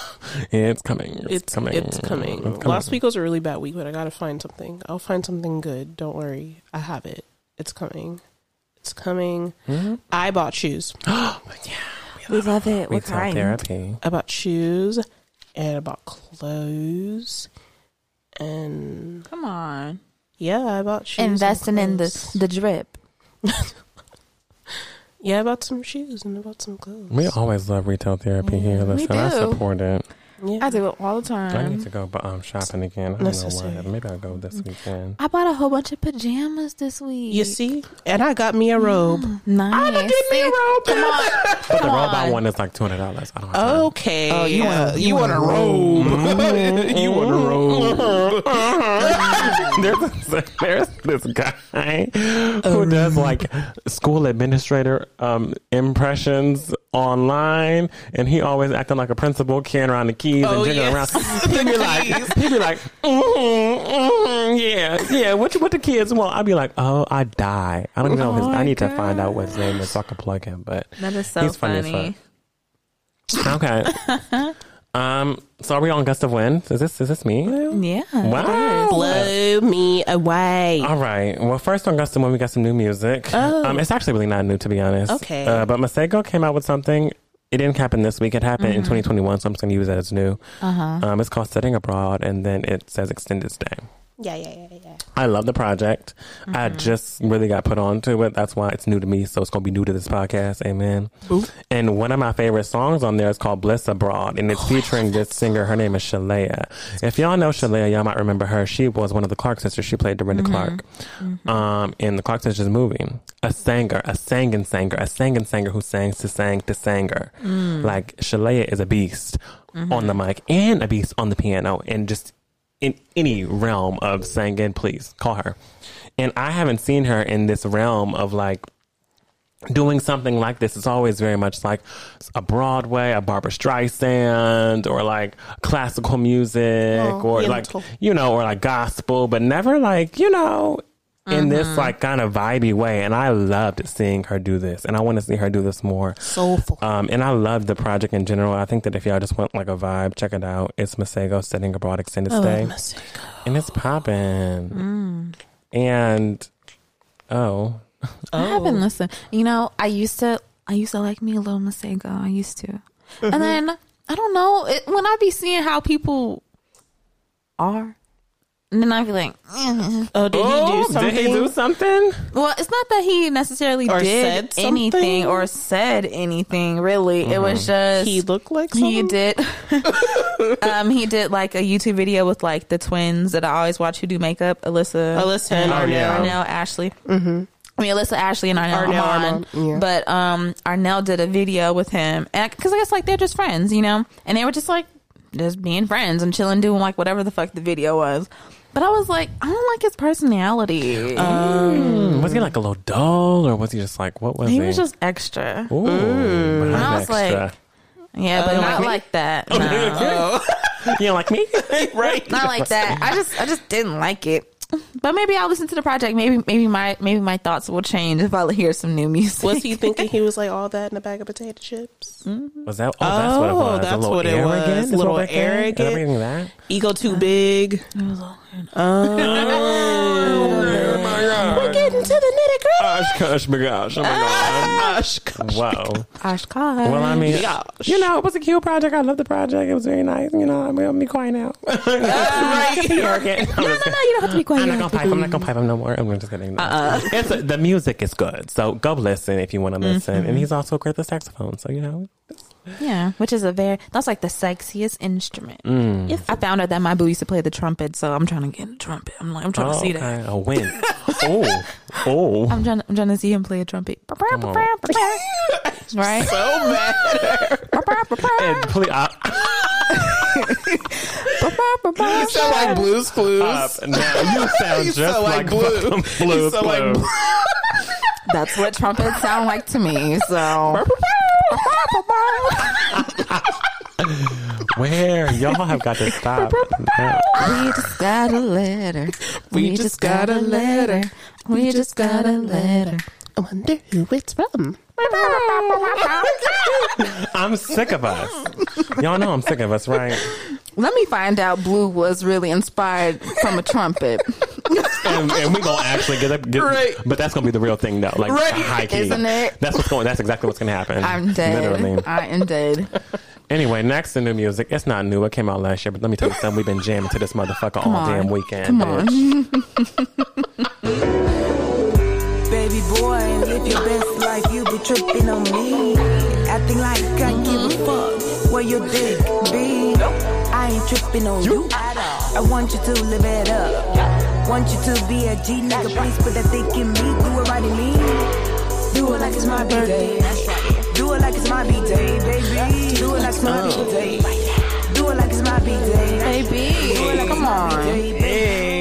It's coming. It's, It's coming. It's coming. It's coming. Last week was a really bad week, but I gotta find something. I'll find something good. Don't worry. I have it. It's coming. It's coming. Mm-hmm. I bought shoes. Oh, yeah. We love it. We're Retail crying. therapy. I bought shoes and I bought clothes. And Come on. yeah, I bought shoes. Investing in the, the drip. Yeah, I bought some shoes and I bought some clothes. We always love retail therapy here. Mm. we Listen, I do. support it. Yeah. I do it all the time. I need to go but um, shopping again. I don't know why. Maybe I'll go this weekend. I bought a whole bunch of pajamas this week. You see? And I got me a robe. Nice. I done get me a robe. Come on. But the robe I on. want is like two hundred dollars. I don't have time. Okay. Oh, you want a- you want a robe. you want a robe? there's, this, there's this guy who does like school administrator um, impressions online, and he always acting like a principal, carrying around the keys and Oh, jiggling yes. around. He'd be like, he'd be like, mm mm yeah, yeah. What what the kids want? I'd be like, oh, I die. I don't even know his. Oh I my need to find out what his name is so I can plug him. But That is so He's funny funny. Okay. um. So are we on gust of wind? Is this is this me? Yeah. Wow. Blow me away. All right. Well, first on Gust of Wind, we got some new music. Oh. Um, it's actually really not new to be honest. Okay. Uh, but Masego came out with something. It didn't happen this week. It happened in 2021, so I'm just going to use that as new. Uh-huh. Um, it's called Studying Abroad, and then it says Extended Stay. Yeah, yeah, yeah, yeah. I love the project. I mm-hmm. just really got put onto it. That's why it's new to me. So it's going to be new to this podcast. Amen. And one of my favorite songs on there is called Bliss Abroad. And it's oh, featuring this singer. Her name is Shalea. If y'all know Shalea, y'all might remember her. She was one of the Clark sisters. She played Dorinda mm-hmm. Clark mm-hmm. um, in the Clark sisters movie. A singer, a singing singer, a singing singer who sings to sang to singer. Mm. Like Shalea is a beast on the mic and a beast on the piano. And just in any realm of singing, please call her. And I haven't seen her in this realm of like doing something like this. It's always very much like a Broadway, a Barbra Streisand, or like classical music, Oh, or yeah, like cool. you know, or like gospel, but never like you know. In this mm-hmm. like kind of vibey way, and I loved seeing her do this, and I want to see her do this more. Soulful. Um, and I love the project in general. I think that if y'all just want like a vibe, check it out. It's Masego Studying Abroad Extended I Stay. And it's popping. Mm. And oh, I haven't listened. You know, I used to. I used to like me a little Masego. I used to, and mm-hmm. then I don't know it, when I be seeing how people are, and then I'd be like, eh. Oh, did he do Oh, something? Did he do something? well, it's not that he necessarily Or did said anything or said anything. Really, it was just He looked like something? he did. um, he did like a YouTube video with like the twins that I always watch who do makeup, Alyssa, Alyssa and Oh, Arnell. Arnell, Ashley. Mm-hmm. I mean, Alyssa, Ashley, and Arnell, Arnell, Armand. Armand, yeah. But um, Arnell did a video with him, and because I guess like they're just friends, you know, and they were just like just being friends and chilling, doing like whatever the fuck the video was. But I was like, I don't like his personality. Mm. Was he like a little dull, or was he just like what was he? he was just extra. Ooh, but mm. I I'm was like- Yeah, but uh, not me? like that. No. you don't like me, right. not like that. I just I just didn't like it. But maybe I'll listen to the project. Maybe maybe my maybe my thoughts will change if I hear some new music. Was he thinking he was like all that in a bag of potato chips? Was that? Oh, that's what it Oh, was. that's a little what it was. arrogant. is Little what we're arrogant. Am I reading that? Ego too big. Oh. my god! We're getting to the nitty gritty. Gosh, gosh, my gosh, oh my god! Gosh, gosh. Whoa. Oshkosh. Well, I mean, Gosh. you know, it was a cute project. I love the project. It was very nice. You know, I'm gonna be quiet now. right. arrogant. no, no, no, you don't have to be quiet. I'm not gonna pipe. I'm not gonna pipe him no more. I'm just kidding. Uh-uh. It's the music is good, so go listen if you want to listen. Mm-hmm. And he's also great at the saxophone, so you know. Yeah, which is a very that's like the sexiest instrument. Mm. I found out that my boo used to play the trumpet, so I'm trying to get a trumpet. I'm like I'm trying Oh, to see okay. that. A win. oh, oh. I'm trying. I'm trying to see him play a trumpet. right? So mad. And please, uh, You sound like Blue's Clues. up now. You sound You just sound like, like Blue. Blue. You sound like Blue. Blue. That's what trumpets sound like to me. So Where y'all have got to stop. we just got a letter. We just got a letter. We just got a letter. I wonder who it's from. I'm sick of us. Y'all know I'm sick of us, right? Let me find out. Blue was really inspired from a trumpet. And, and we gonna actually get up, get, Right. but that's gonna be the real thing, though. Like Right. high key, Isn't it? That's what's going. That's exactly what's gonna happen. I'm dead. Literally. I am dead. Anyway, next to new music. It's not new. It came out last year, but let me tell you something. We've been jamming to this motherfucker all on. damn weekend. Come on. Baby boy, live your best life. You be tripping on me. Acting like I give a fuck where your dick be. I ain't tripping on you. I want you to live it up. Want you to be a G nigga. Please put that dick in me. Do it right in me. Do it like it's my birthday. Do it like it's my B-day, baby. Do it like it's my B-day. Do it like it's my B-day. Baby, come on. Do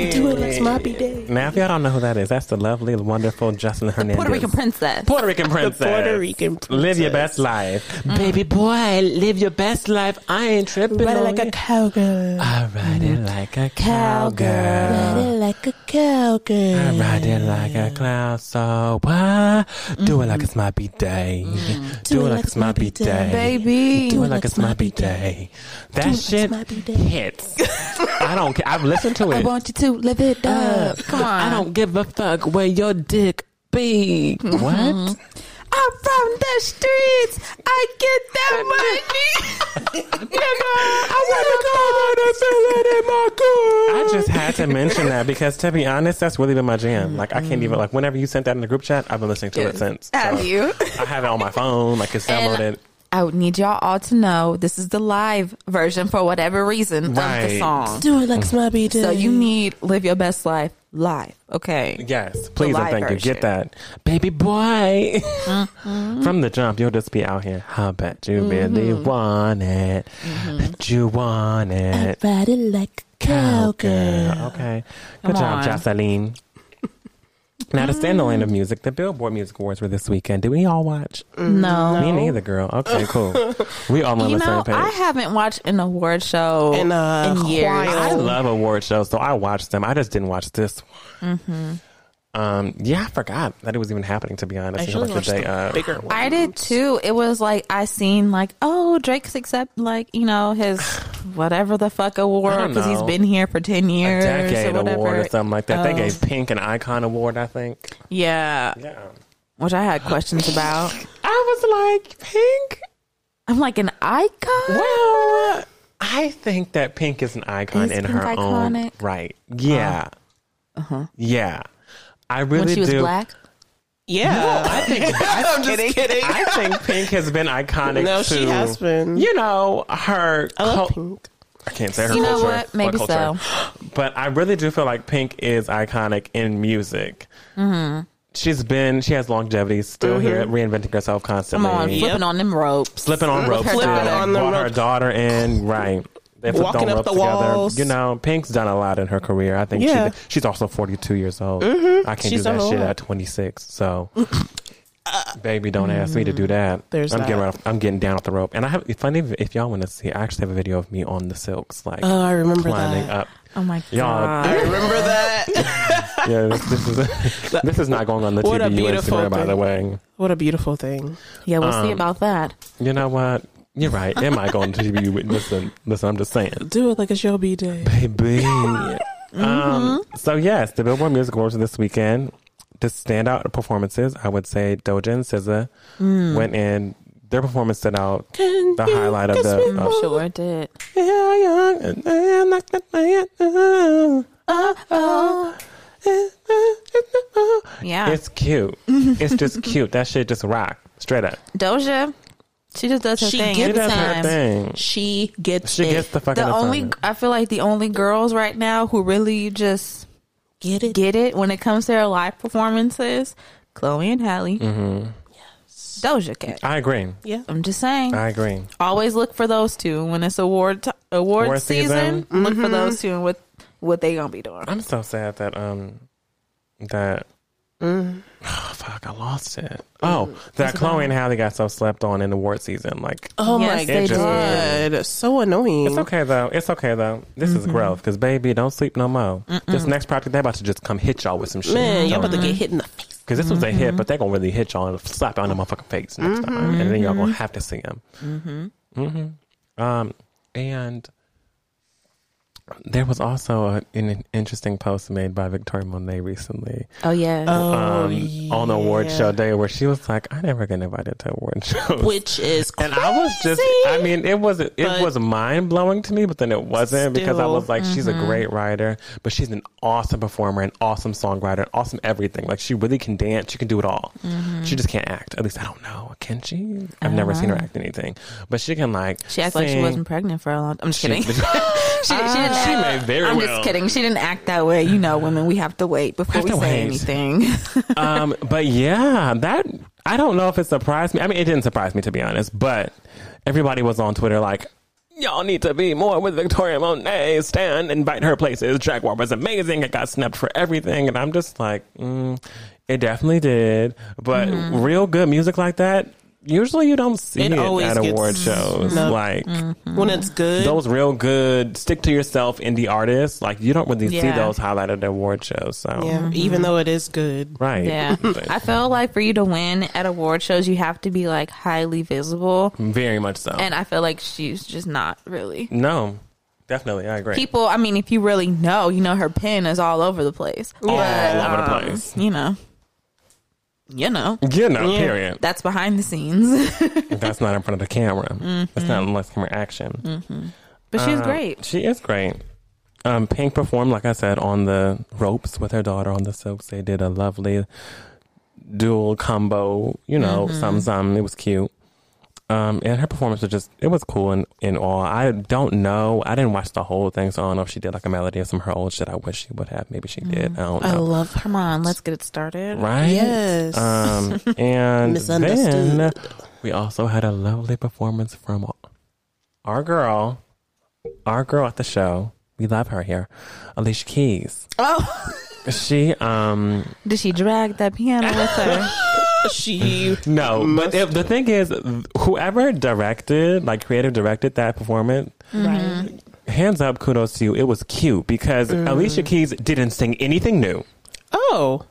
it like Moppy Day. Now, if y'all don't know who that is, that's the lovely, wonderful Justin Hernandez. Puerto Rican princess. Puerto Rican princess. Puerto Rican princess. Live your best life. Mm. Baby boy, live your best life. I ain't tripping Ride it on like you. a cowgirl. I ride it like a cowgirl. Ride it like a cowgirl. I ride it like a cloud, so why? Do it like mm. it's my B-day. Mm. Do, it like it's my B-day. Baby. Do it like it's my B-day. That shit it's my B-day. hits. I don't care. I've listened to it. I want you to live it up. Come on. I don't give a fuck where your dick be. Mm-hmm. What? I'm from the streets. I get that money. I just had to mention that because, to be honest, that's really been my jam. Like, I can't even, mm-hmm. like, whenever you sent that in the group chat, I've been listening to it since. Have you? I have it on my phone. Like, it's And- downloaded. I would need y'all all to know this is the live version for whatever reason of the song. Do it like Moppy Day. So you need live your best life live. Okay. Yes, please and live thank you. Get that, baby boy. Mm-hmm. From the jump, you'll just be out here. I bet you really want it. Bet you want it. I Ride it like a Cowgirl. Okay. Good Come job, on. Jocelyn. Now, to stay in the lane of music, the Billboard Music Awards were this weekend. Did we all watch? No. Me neither, girl. Okay, cool. we all on You the know, same I haven't watched an award show In a in years. while. I love award shows, so I watched them. I just didn't watch this one. Mm-hmm. Um, yeah, I forgot that it was even happening. To be honest, I It usually was watch the day the of. bigger one. I did too. It was like I seen like oh Drake's accept like you know his whatever the fuck award because he's been here for ten A years decade or whatever. award or something like that. They Oh. gave Pink an Icon Award, I think. Yeah, Yeah. which I had questions about. I was like, Pink? I'm like an icon. Well, I think that Pink is an icon Is in Pink her iconic? own right. Yeah. Uh-huh. Yeah. I really when she was do. black. Yeah, I think I'm just kidding. I think Pink has been iconic. No, to, she has been. You know her. I love cul- Pink. I can't say her You know culture. what? Maybe culture. But I really do feel like Pink is iconic in music. Mm-hmm. She's been. She has longevity. Still here, reinventing herself constantly. Come constantly. on, Yep. on them ropes. Slipping on ropes. her still. daughter. on the Brought her daughter in. Right. They flipped Walking on up the together. walls. You know, Pink's done a lot in her career. I think Yeah. she, she's also 42 years old. Mm-hmm. I can't She's do that a shit lot. at 26. So, uh, baby, don't ask me to do mm, that. There's I'm that. getting right off, I'm getting down off the rope. And I have, funny if, if y'all want to see, I actually have a video of me on the silks, like Oh, I remember climbing that. up. Oh my god. Y'all- god! I remember that. Yeah, this, this is this is not going on the What a TBU beautiful Instagram, by the thing. way. what a beautiful thing. Yeah, we'll Um, see about that. You know what? You're right. It might go on TBU. Listen, listen. I'm just saying. Do it like it's your B day. baby. Um, mm-hmm. so yes, the Billboard Music Awards this weekend. The standout performances, I would say Doja and SZA mm. went in. Their performance stood out. Can The highlight of kiss the- me uh, more? Sure did. Yeah, young and I'm like that man. Uh, Yeah, It's cute. It's just cute. That shit just rock straight up. Doja. She just does her She thing She every does her thing. She gets She it. gets the fucking The only assignment. I feel like the only girls right now who really just get it. get it when it comes to their live performances, Chloe and Halle. Mm-hmm. Yes. Doja Cat. I agree. Yeah. I'm just saying. I agree. Always look for those two when it's award t- award Award season. season. Look for those two and what what they gonna be doing. I'm so sad that um that oh, fuck I lost it. Mm, oh, that Chloe and Halle got so slept on in the award season. Like Oh Yes, my they god, so annoying. it's okay though. It's okay though. This is mm-hmm. growth because baby, don't sleep no more. This next project they're about to just come hit y'all with some shit. Man, y'all about to get hit in the face. Because this was a hit, mm-hmm. but they're gonna really hit y'all and slap y'all in the motherfucking face next time, and then y'all gonna mm-hmm. have to see them. Mm-hmm. Um, and there was also a, an interesting post made by Victoria Monet recently Oh yeah. Oh, um, on the award show day, where she was like, "I never get invited to award shows." Which is and I was just, I mean, it was it But- was mind blowing to me, but then it wasn't because I was like, she's a mm-hmm. great writer, but she's an awesome performer, an awesome songwriter, an awesome everything. Like she really can dance, she can do it all. Mm-hmm. She just can't act. At least I don't know. Can she? I've never seen her uh-huh. act anything, but she can like. she acted like she wasn't pregnant for a long. I'm just She- kidding. she, she didn't. She act- may very I'm well. just kidding. She didn't act that way. You know, women, we have to wait before have we say wait. anything. um, but yeah, that I don't know if it surprised me. I mean, it didn't surprise me to be honest. But everybody was on Twitter like, "Y'all need to be more with Victoria Monet. Stand, invite her places. Jaguar was amazing. It got snapped for everything." And I'm just like, mm, it definitely did. But real good music like that. Usually you don't see It it, always at award shows. snubbed. Like when it's good. those real good stick to yourself indie artists, like you don't really see those highlighted at award shows. So yeah, even though it is good. right. yeah, I feel like for you to win at award shows, you have to be like highly visible, Very much so. and I feel like she's just not really. no, definitely, I agree. People, I mean, if you really know, you know her pen is all over the place. Yeah. all But, over the um, place. You know, you know, You know, Yeah. period. that's behind the scenes. That's not in front of the camera. That's not unless camera action. but she's Uh, great. She is great. Um, Pink performed, like I said, on the ropes with her daughter on the silks. They did a lovely dual combo, you know, some some. It was cute. Um, and her performance was just, it was cool and in all. I don't know. I didn't watch the whole thing, so I don't know if she did like a melody or some of her old shit. I wish she would have. Maybe she did. I don't I know. love her. On, let's get it started. right? Yes. Um, and then we also had a lovely performance from our girl, our girl at the show. we love her here. Alicia Keys. Oh, She um Did she drag that piano with her? she. no, Must- but it, the thing is, whoever directed, like creative directed that performance, Right. hands up, kudos to you. It was cute because Mm. Alicia Keys didn't sing anything new. Oh,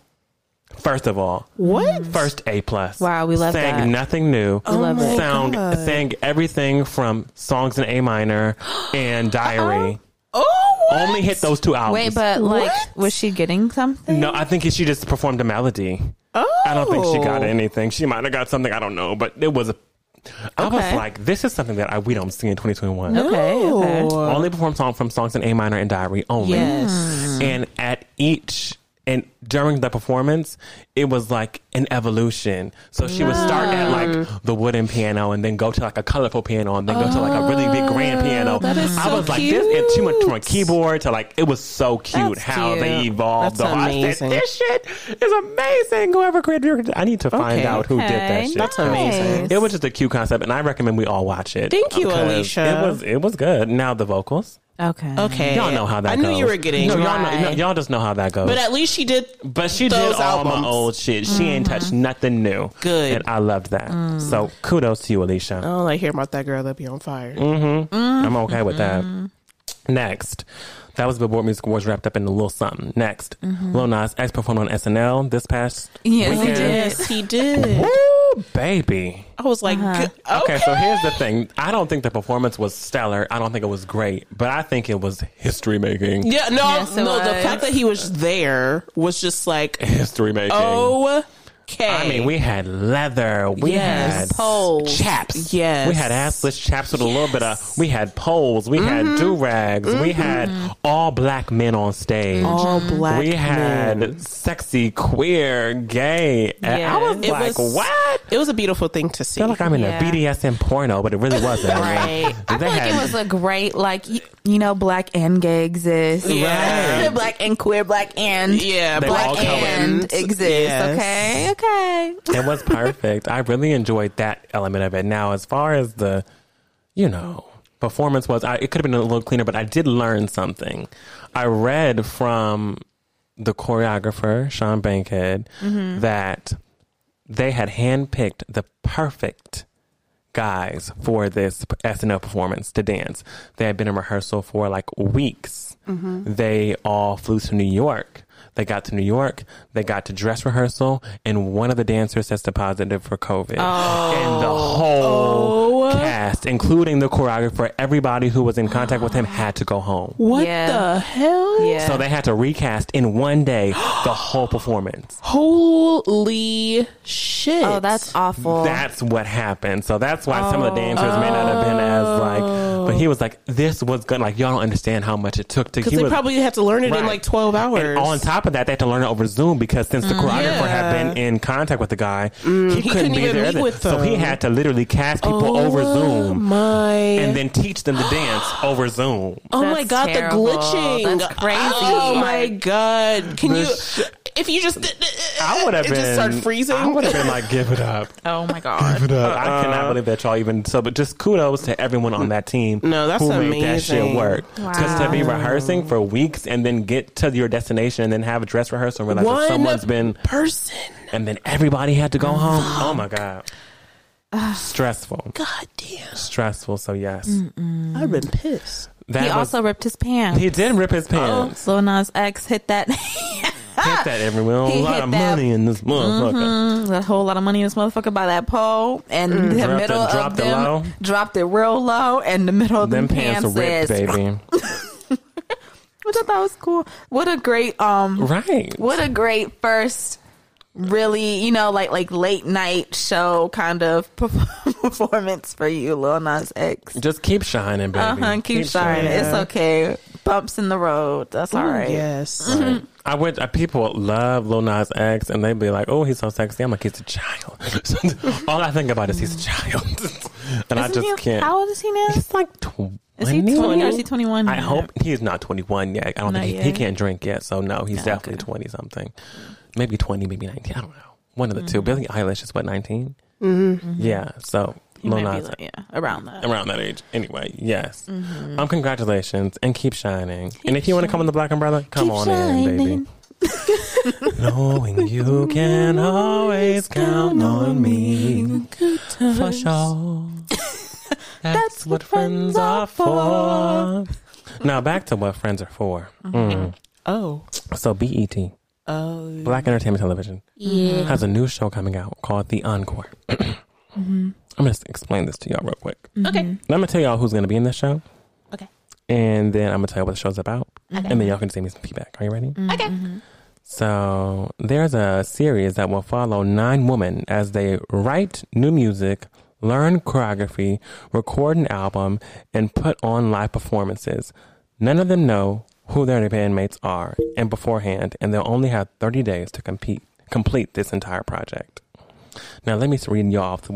First of all, what? first A plus. Wow, we love sang that. nothing new. Oh love my it. Sound God. sang everything from songs in A minor and Diary. Oh, what? Only hit those two albums. Wait, but like, What? was she getting something? no, I think she just performed a melody. Oh, I don't think she got oh. anything. She might have got something. I don't know, but it was. A, I was like, this is something that I, we don't see in 2021. Okay, okay. Only perform song from songs in A minor and Diary only. Yes. And at each and during the performance, it was like an evolution. So she would start at mm. like the wooden piano and then go to like a colorful piano and then go to like a really big oh, grand piano. Oh, that is I so was like, this is too much from a keyboard to like, it was so cute That's how they evolved. That's though. I amazing. said, this shit is amazing. Whoever created I need to find Okay. out who did that shit. That's amazing. It was just a cute concept, and I recommend we all watch it. Thank you, Alicia. It was it was good. Now the vocals, Okay. Okay. y'all know how that I goes. knew you were getting. No, y'all, know, y'all just know how that goes. But at least she did. But she those did all albums. My old shit. She ain't touched nothing new. Good. and I loved that. Mm. So kudos to you, Alicia. I don't like hear about that girl that be on fire. Mm-hmm. I'm okay with that. Mm-hmm. Next. That was Billboard Music Awards wrapped up in a little something. Next, Lil Nas X performed on SNL this past Yes, he weekend. did. Yes, he did. Woo, baby. I was like, Uh-huh. good- Okay, so here's the thing. I don't think the performance was stellar. I don't think it was great, but I think it was history making. Yeah, no, Yes, it no. The fact that he was there was just like, History making. Okay. I mean, we had leather. We Yes. had Poles. chaps. Yes. We had assless chaps with a little bit of. We had poles. We had mm-hmm. do rags. We mm-hmm. had all black men on stage. all black. we had men. sexy, queer, gay. And I was Yes. It like, was- what? It was a beautiful thing to see. I feel like I'm in Yeah. a BDSM porno, but it really wasn't. Right. I They feel like had- it was a great, like, you, you know, black and gay exist. Yeah. Right. black and queer, black and. yeah, They black all and exist. Yes. Okay. Okay. It was perfect. I really enjoyed that element of it. Now, as far as the, you know, performance was, I, it could have been a little cleaner, but I did learn something. I read from the choreographer, Sean Bankhead, mm-hmm. that they had handpicked the perfect guys for this SNL performance to dance. They had been in rehearsal for like weeks. Mm-hmm. They all flew to New York. They got to New York. They got to dress rehearsal, and one of the dancers tested positive for COVID. Oh. And the oh. whole Oh. cast, including the choreographer, everybody who was in contact with him, had to go home. What Yeah. the hell? Yeah. So they had to recast in one day the whole performance. Holy shit! Oh, that's awful. That's what happened. So that's why some of the dancers may not have been as like. But he oh. was like, "This was good." Like y'all don't understand how much it took to. because they was, probably had to learn it in like twelve hours. And on top of that, they had to learn it over Zoom because since the mm-hmm. choreographer had been in contact with the guy, mm, he, he couldn't, couldn't be even there. meet with So he had to literally cast people oh over Oh Zoom My and then teach them to dance over Zoom. Oh my god, terrible. the glitching. That's crazy. Oh my god. Can you This- if you just I would have been. just start freezing? I would have been like, "Give it up." oh my god. Give it up. I cannot believe that y'all even so. But just kudos to everyone on that team. No, that's who made that shit amazing. work. Because to be rehearsing for weeks and then get to your destination and then have a dress rehearsal and realize One that someone's been person. and then everybody had to go home. Oh my god, stressful, God damn. stressful. So yes, I've been pissed. that He was. also ripped his pants. he did rip his oh, pants. Lil Nas X hit that. Hit that everyone. He A lot of that- money in this motherfucker. a whole lot of money in this motherfucker by that pole, and the Mm. Dropped it- middle dropped of it them low? dropped it real low, and the middle of Them them, pants pants, ripped, baby. which I thought was cool. What a great um, right. what a great first, really, you know, like like late night show kind of performance for you, Lil Nas X. Just keep shining, baby. Uh huh. Keep, shining. It's okay. Bumps in the road. That's all right. Yes. Right. I went. Uh, people love Lil Nas X, and they'd be like, "Oh, he's so sexy." I'm like, "He's a child." All I think about is he's a child, and I Isn't just he- can't. How old is he now? He's like twenty. Is he twenty or is he twenty one? I hope he's not 21 yet. I don't Not think he, he can't drink yet. So no, he's Oh, definitely okay. 20 something. Maybe 20, maybe 19. I don't know. One of the Mm-hmm. two. Billie Eilish is what 19. Mm-hmm. Yeah. So He Lil Nas like, yeah, around that. around that age. Anyway, yes. Mm-hmm. Um, congratulations and keep shining. and if you want to come on the Black Umbrella, come Keep on in, baby. Knowing you can always count on me for sure. That's what friends are for. Now back to what friends are for. Mm. Oh. So BET, Oh. Black Entertainment Television, has a new show coming out called The Encore. I'm gonna explain this to y'all real quick. Mm-hmm. Okay. Mm-hmm. I'm gonna tell y'all who's gonna be in this show, Okay. and then I'm gonna tell you what the show's about, Okay. and then y'all can send me some feedback. Are you ready? Okay. So there's a series that will follow nine women as they write new music, learn choreography, record an album, and put on live performances. None of them know who their bandmates are and beforehand, and they'll only have 30 days to compete, complete this entire project. Now let me read y'all off the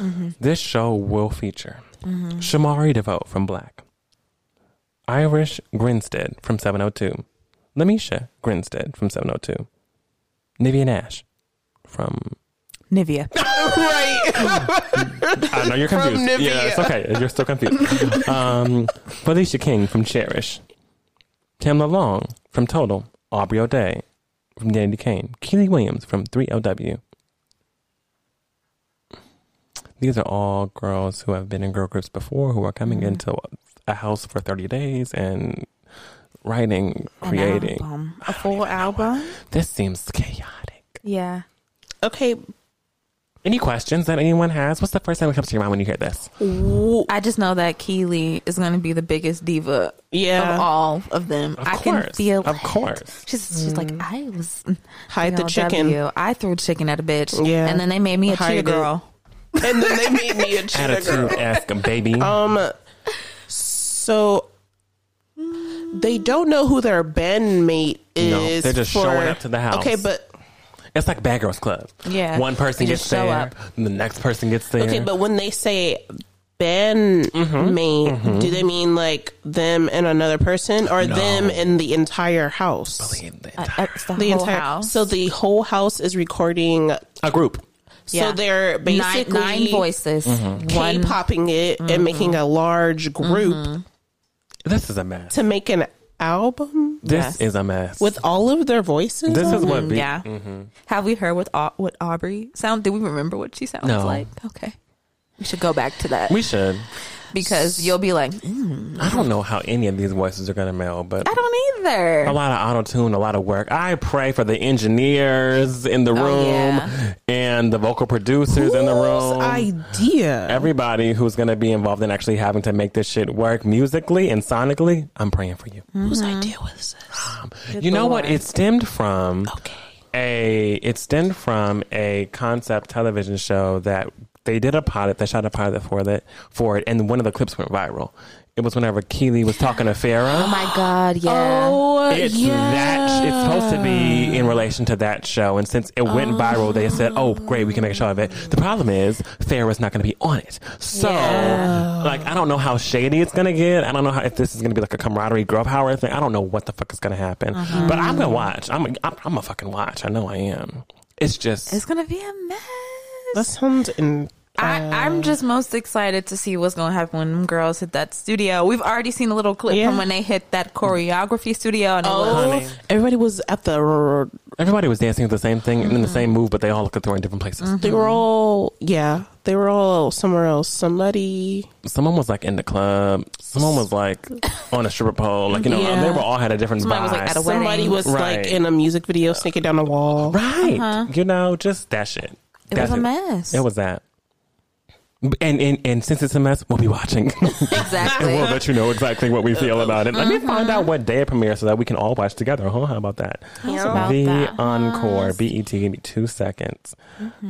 women. This show will feature Shamari DeVoe from Blaque, Irish Grinstead from 702, LeMisha Grinstead from 702, Nivea Nash from. Nivea. I know you're confused. Nivea. yeah, it's okay. You're still confused. um, Felisha King from Cherish, Tamla Long from Total, Aubrey O'Day from Danity Kane, Kiely Williams from 3LW. These are all girls who have been in girl groups before, who are coming mm-hmm. into a house for 30 days and writing, creating. Album. A full album. This seems chaotic. Yeah. Okay. Any questions that anyone has? What's the first thing that comes to your mind when you hear this? I just know that Kiely is going to be the biggest diva Yeah. of all of them. Of I course. can feel Of course. She's she's like mm. I was Hide the PLW. chicken. I threw chicken at a bitch. Yeah. and then they made me a Hide cheer it. girl. And then they made me a cheetah Attitude girl. ask baby. Um. So they don't know who their bandmate is. No, they're just for- showing up to the house. Okay, but it's like Bad Girls Club. Yeah. One person You gets just show there, up. and the next person gets there. okay, but when they say bandmate, Mm-hmm. do they mean like them and another person, or No. them and the entire house? Uh, It's the, The whole entire house. So the whole house is recording. a group. So they're basically nine voices. Mm-hmm. One K-popping it and mm-hmm. making a large group mm-hmm. This is a mess. to make an album This Yes. is a mess. with all of their voices. this on is what. Be- yeah. Mm-hmm. Have we heard what what Aubrey sound? Do we remember what she sounds No. like? Okay, we should go back to that we should. Because you'll be like, "Mm, I don't know how any of these voices are going to meld, but I don't either. a lot of auto tune, a lot of work. I pray for the engineers in the Oh, room yeah. and the vocal producers in the room. idea? Everybody who's going to be involved in actually having to make this shit work musically and sonically, I'm praying for you. Whose idea was this? you know what? It stemmed from Okay. a it stemmed from a concept television show that they did a pilot. They shot a pilot for that for it, and one of the clips went viral. It was whenever Kiely was talking to Farrah. oh my god, yeah. Oh, It's that. It's supposed to be in relation to that show, and since it went viral, they said, "Oh, great, we can make a show of it." The problem is, Farrah's not going to be on it, so Yeah. like I don't know how shady it's going to get. I don't know how, if this is going to be like a camaraderie, girl power thing. I don't know what the fuck is going to happen, uh-huh. but I'm gonna watch. I'm a, I'm, I'm a fucking watch. I know I am. It's just It's gonna be a mess. That sounds in. I, I'm uh, just most excited to see what's going to happen when them girls hit that studio. We've already seen a little clip Yeah. from when they hit that choreography studio, and it was Oh, everybody was at the. everybody was dancing the same thing and in the mm-hmm. same move, but they all look like they're in different places. Mm-hmm. They were all. Yeah, they were all somewhere else. Somebody. Someone was like in the club. Someone was like on a stripper pole. Like you know, Yeah. they were all had a different Somebody vibe. was, like, at a Somebody was Right. like in a music video, sneaking down the wall. Right. Uh-huh. You know, just that shit. It That's was a mess. It was that. And, and and since it's a mess, we'll be watching. exactly. and we'll let you know exactly what we feel about it. Let me find out what day it premieres so that we can all watch together. Huh? How about that? How's about the that? encore BET. Give me two seconds.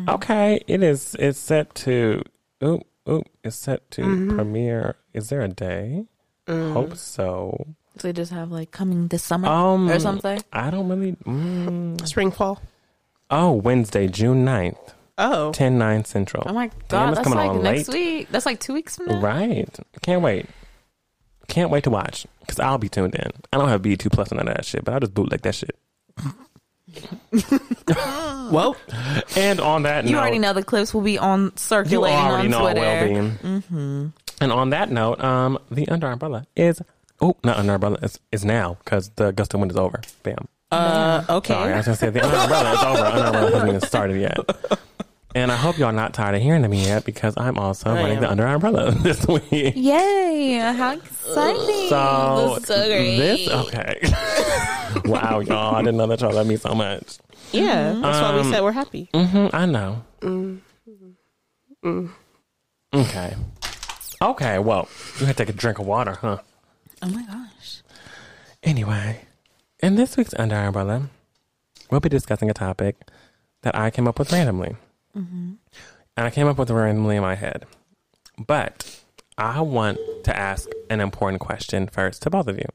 Okay, it is. It's set to. Oop, oop. It's set to premiere. Is there a day? Hope so. So they just have like coming this summer Um, or something. I don't really. Mm. Spring, fall. Oh, Wednesday, June 9th, Oh, 10 9 Central. Oh my god, it's that's coming like on next late. week. That's like two weeks from now. Right. Can't wait. Can't wait to watch because I'll be tuned in. I don't have BET Plus and none of that shit, but I'll just bootleg that shit. Well, And on that note You note, already know the clips will be on you circulating already on know Twitter. will be. Mm-hmm. And on that note, um, the Under Umbrella is oh, not Under Umbrella is is now because the gust of wind is over. Bam. uh, okay. Sorry, I was gonna say the Under Umbrella is over. Under Umbrella hasn't even started yet. And I hope y'all not tired of hearing me yet because I'm also I running am. the Under Umbrella this week. Yay! How exciting! So, This is so great. this okay. wow, y'all! I didn't know that y'all love me so much. Yeah, that's why we Um, said we're happy. Mm-hmm, I know. Okay. Okay. Well, you had to take a drink of water, huh? oh my gosh. Anyway, in this week's Under Our Umbrella, we'll be discussing a topic that I came up with randomly. And I came up with it randomly in my head. But I want to ask an important question first to both of you.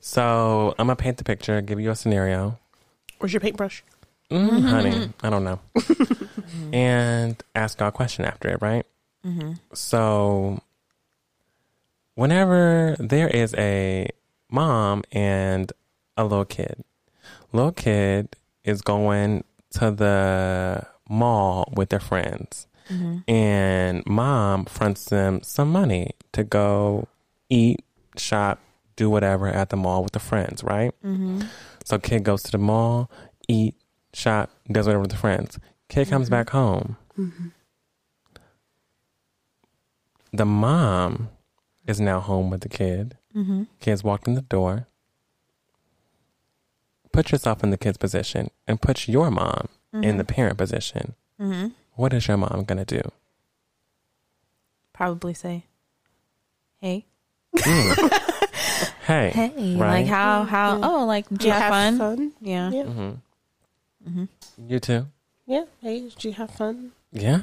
So I'm going to paint the picture, give you a scenario. Where's your paintbrush? Mm, Honey, I don't know. and ask y'all a question after it, right? So, whenever there is a mom and a little kid, little kid is going to the mall with their friends, mm-hmm. and mom fronts them some money to go eat, shop, do whatever at the mall with the friends, right? Mm-hmm. So, kid goes to the mall, eat, shop, does whatever with the friends. Kid comes mm-hmm. back home. The mom is now home with the kid. Kid's walked in the door. Put yourself in the kid's position and put your mom in the mm-hmm. parent position. Mm-hmm. What is your mom going to do? Probably say, "Hey, mm. Hey. hey, Right? like how mm-hmm. how oh like did you have, fun? Yeah. Yeah. Mm-hmm. You too? Yeah. Hey, did you have fun? Yeah.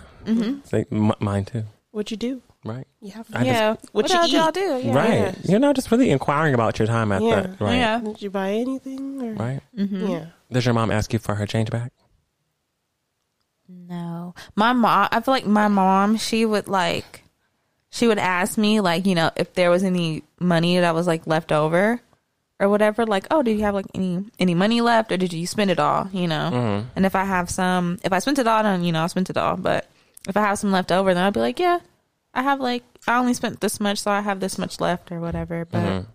Say, m- mine too. What'd you do? Right. You have I fun? just- Yeah. What What, you y'all do? Yeah. right. You know, just really inquiring about your time at Yeah. that. Right. Yeah. Did you buy anything? Or? Right. Yeah. Does your mom ask you for her change back? No. My mom, I feel like my mom, she would like, she would ask me, like, you know, if there was any money that was like left over or whatever. Like, oh, did you have like any, any money left or did you spend it all, you know? Mm-hmm. And if I have some, if I spent it all, then, you know, I spent it all. But if I have some left over, then I'd be like, yeah, I have like, I only spent this much, so I have this much left or whatever. But Mm-hmm.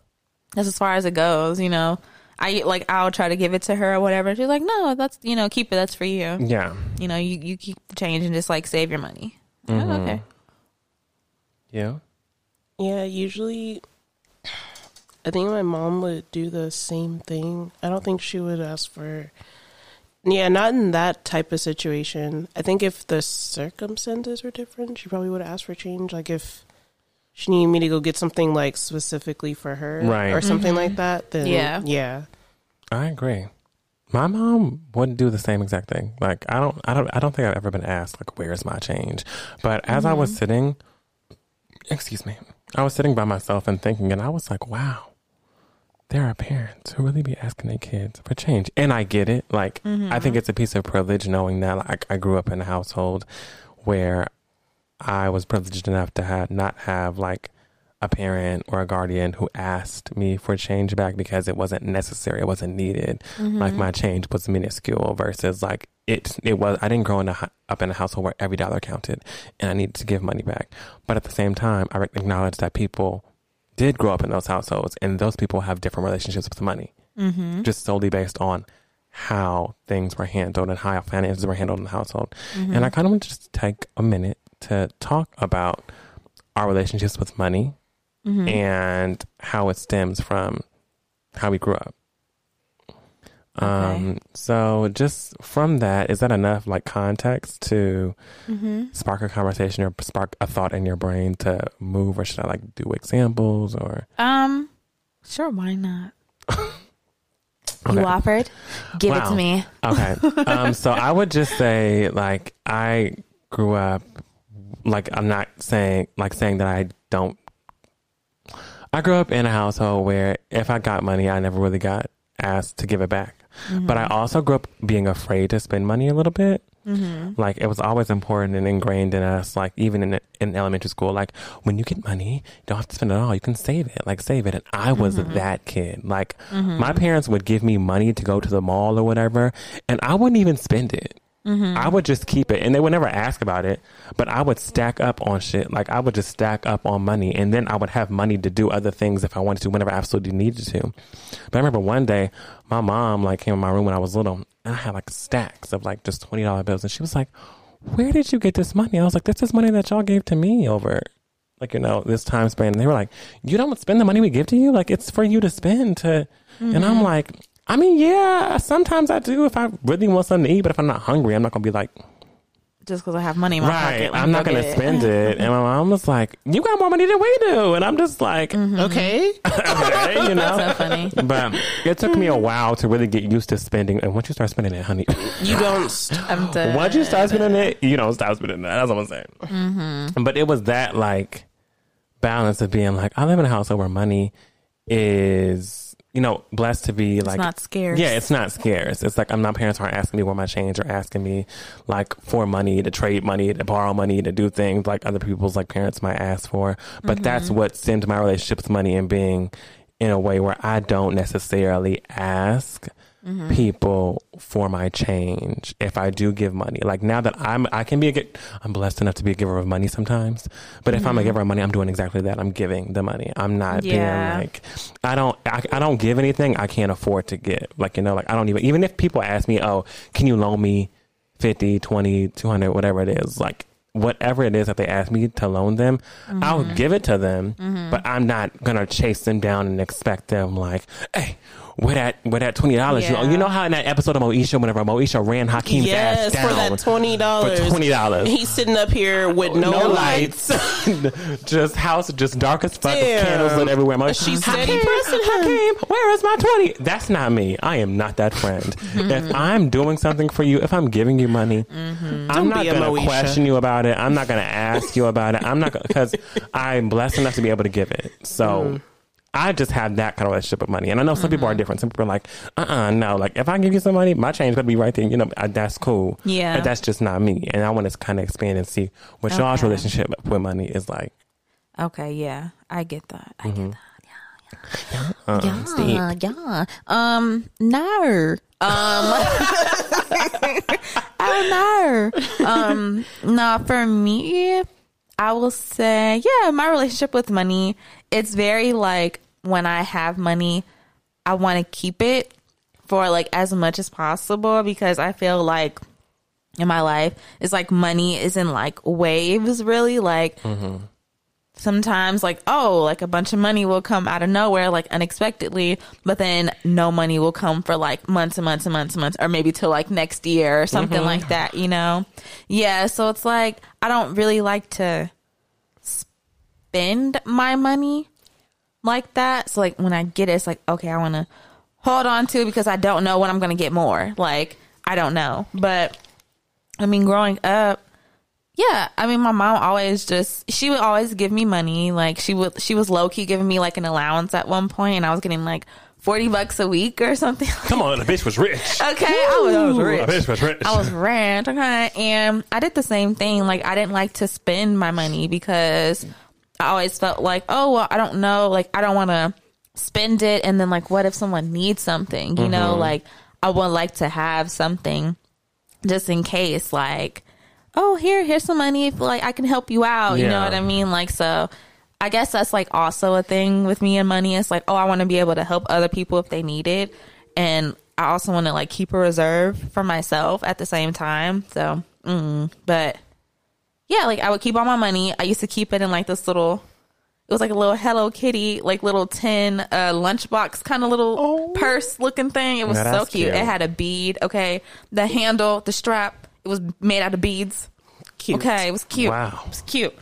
that's as far as it goes, you know. I like I'll try to give it to her or whatever. She's like, no, that's you know, keep it. That's for you Yeah. you know, you, you keep the change and just like save your money. Oh, mm-hmm. okay. You? Yeah, usually I think my mom would do the same thing. I don't think she would ask for Yeah, not in that type of situation. I think if the circumstances were different, she probably would have asked for change like if she needed me to go get something like specifically for her Right. or something mm-hmm. like that, then Yeah. yeah. I agree. My mom wouldn't do the same exact thing. Like I don't, I don't, I don't think I've ever been asked like, "Where's my change?" But as I was mm-hmm. sitting, excuse me, I was sitting by myself and thinking, and I was like, "Wow, there are parents who really be asking their kids for change." And I get it. Like I think mm-hmm. it's a piece of privilege knowing that like, I grew up in a household where I was privileged enough to have not have like a parent or a guardian who asked me for change back because it wasn't necessary, it wasn't needed. Like my change was minuscule versus like it. It was. I didn't grow in a, up in a household where every dollar counted, and I needed to give money back. But at the same time, I acknowledge that people did grow up in those households, and those people have different relationships with money, mm-hmm. just solely based on how things were handled and how finances were handled in the household. And I kind of want to just take a minute to talk about our relationships with money and how it stems from how we grew up. Um, so just from that, is that enough like context to spark a conversation or spark a thought in your brain to move, or should I like do examples or? Um, sure, why not? Okay. You offered, give it to me. Okay. um, so I would just say like I grew up like I'm not saying like saying that I don't I grew up in a household where if I got money I never really got asked to give it back. Mm-hmm. But I also grew up being afraid to spend money a little bit. Mm-hmm. Like it was always important and ingrained in us. Like even in in elementary school, like when you get money, you don't have to spend it all. You can save it. Like save it. And I was mm-hmm. that kid. Like my parents would give me money to go to the mall or whatever, and I wouldn't even spend it. Mm-hmm. I would just keep it, and they would never ask about it. But I would stack up on shit. Like I would just stack up on money, and then I would have money to do other things if I wanted to, whenever I absolutely needed to. But I remember one day, my mom like came in my room when I was little, and I had like stacks of like just twenty dollar bills, and she was like, "Where did you get this money?" I was like, "This is money that y'all gave to me over." Like you know this time span, and they were like, "You don't spend the money we give to you. Like it's for you to spend to." And I'm mm-hmm. like, I mean, yeah, sometimes I do if I really want something to eat, but if I'm not hungry, I'm not gonna be like, Just because I have money in my right, pocket. I'm not gonna it. spend it. And my mom was like, "You got more money than we do," and I'm just like, Mm-hmm. Okay. okay, you know. So funny. But it took me a while to really get used to spending. And once you start spending it, honey, You don't. St- I'm done. once you start spending it, you don't stop spending that. That's what I'm saying. Mm-hmm. But it was that like balance of being like, I live in a household where money is, you know, blessed to be like not scarce. Yeah, it's not scarce. It's like I'm not parents aren't asking me where my change or asking me like for money to trade money to borrow money to do things like other people's like parents might ask for. But mm-hmm. that's what stemmed my relationship with money and being in a way where I don't necessarily ask Mm-hmm. people for my change if I do give money. Like now that I'm I can be a gi- I'm blessed enough to be a giver of money sometimes. But if I'm a mm-hmm. giver of money, I'm doing exactly that. I'm giving the money. I'm not Yeah. being like I don't I, I don't give anything I can't afford to give. Like you know like I don't even even if people ask me, "Oh, can you loan me 50, 20, 200 whatever it is." Like whatever it is that they ask me to loan them, I'll mm-hmm. give it to them, but I'm not going to chase them down and expect them like, "Hey, where that where that twenty dollars? Yeah. You, you know how in that episode of Moesha, whenever Moesha ran Hakeem's yes, ass down for that twenty dollars. for twenty dollars. He's sitting up here with no, No lights. just house, just dark as fuck, Damn. candles lit everywhere. My, She's Hakeem, steady. Hakeem, where is my twenty? That's not me. I am not that friend. if I'm doing something for you, if I'm giving you money, I'm Don't not gonna Moesha. question you about it. I'm not gonna ask you about it. I'm not because I'm blessed enough to be able to give it. So. Mm. I just have that kind of relationship with money, and I know some people are different. Some people are like, "Uh, uh no." Like, if I give you some money, my change could be right there. You know, uh, that's cool. Yeah. but that's just not me. And I want to kind of expand and see what y'all's relationship with money is like. Okay, yeah, I get that. I Mm-hmm. get that. Yeah, yeah, yeah, yeah. Um, no. Um, I don't know. Um, no, for me, I will say, yeah, my relationship with money, it's very like when I have money, I want to keep it for like as much as possible because I feel like in my life, it's like money is in like waves, really. Like, mm-hmm. sometimes like oh like a bunch of money will come out of nowhere like unexpectedly but then no money will come for like months and months and months and months or maybe till like next year or something mm-hmm. like that you know yeah so it's like i don't really like to spend my money like that so like when i get it it's like okay i want to hold on to it because i don't know when i'm gonna get more like i don't know but i mean growing up yeah, I mean, my mom always just she would always give me money. Like she would, she was low key giving me like an allowance at one point, and I was getting like forty bucks a week or something. Come on, the bitch was rich. okay, I was, I was The rich. bitch was rich. I was rich. Okay, and I did the same thing. Like I didn't like to spend my money because I always felt like, oh well, I don't know. Like I don't want to spend it, and then like, what if someone needs something? You know, like I would like to have something just in case. Like, oh here, here's some money. If like I can help you out. You know what I mean? Like so. I guess that's like also a thing with me and money. It's like, oh, I want to be able to help other people if they need it. And I also want to like keep a reserve for myself at the same time. So, mm, but yeah, like I would keep all my money. I used to keep it in like this little, it was like a little Hello Kitty, like little tin uh, lunchbox kind of little purse looking thing. It was Now so cute. cute. It had a bead. Okay. The handle, the strap, it was made out of beads. Cute. Okay. It was cute. Wow. It was cute.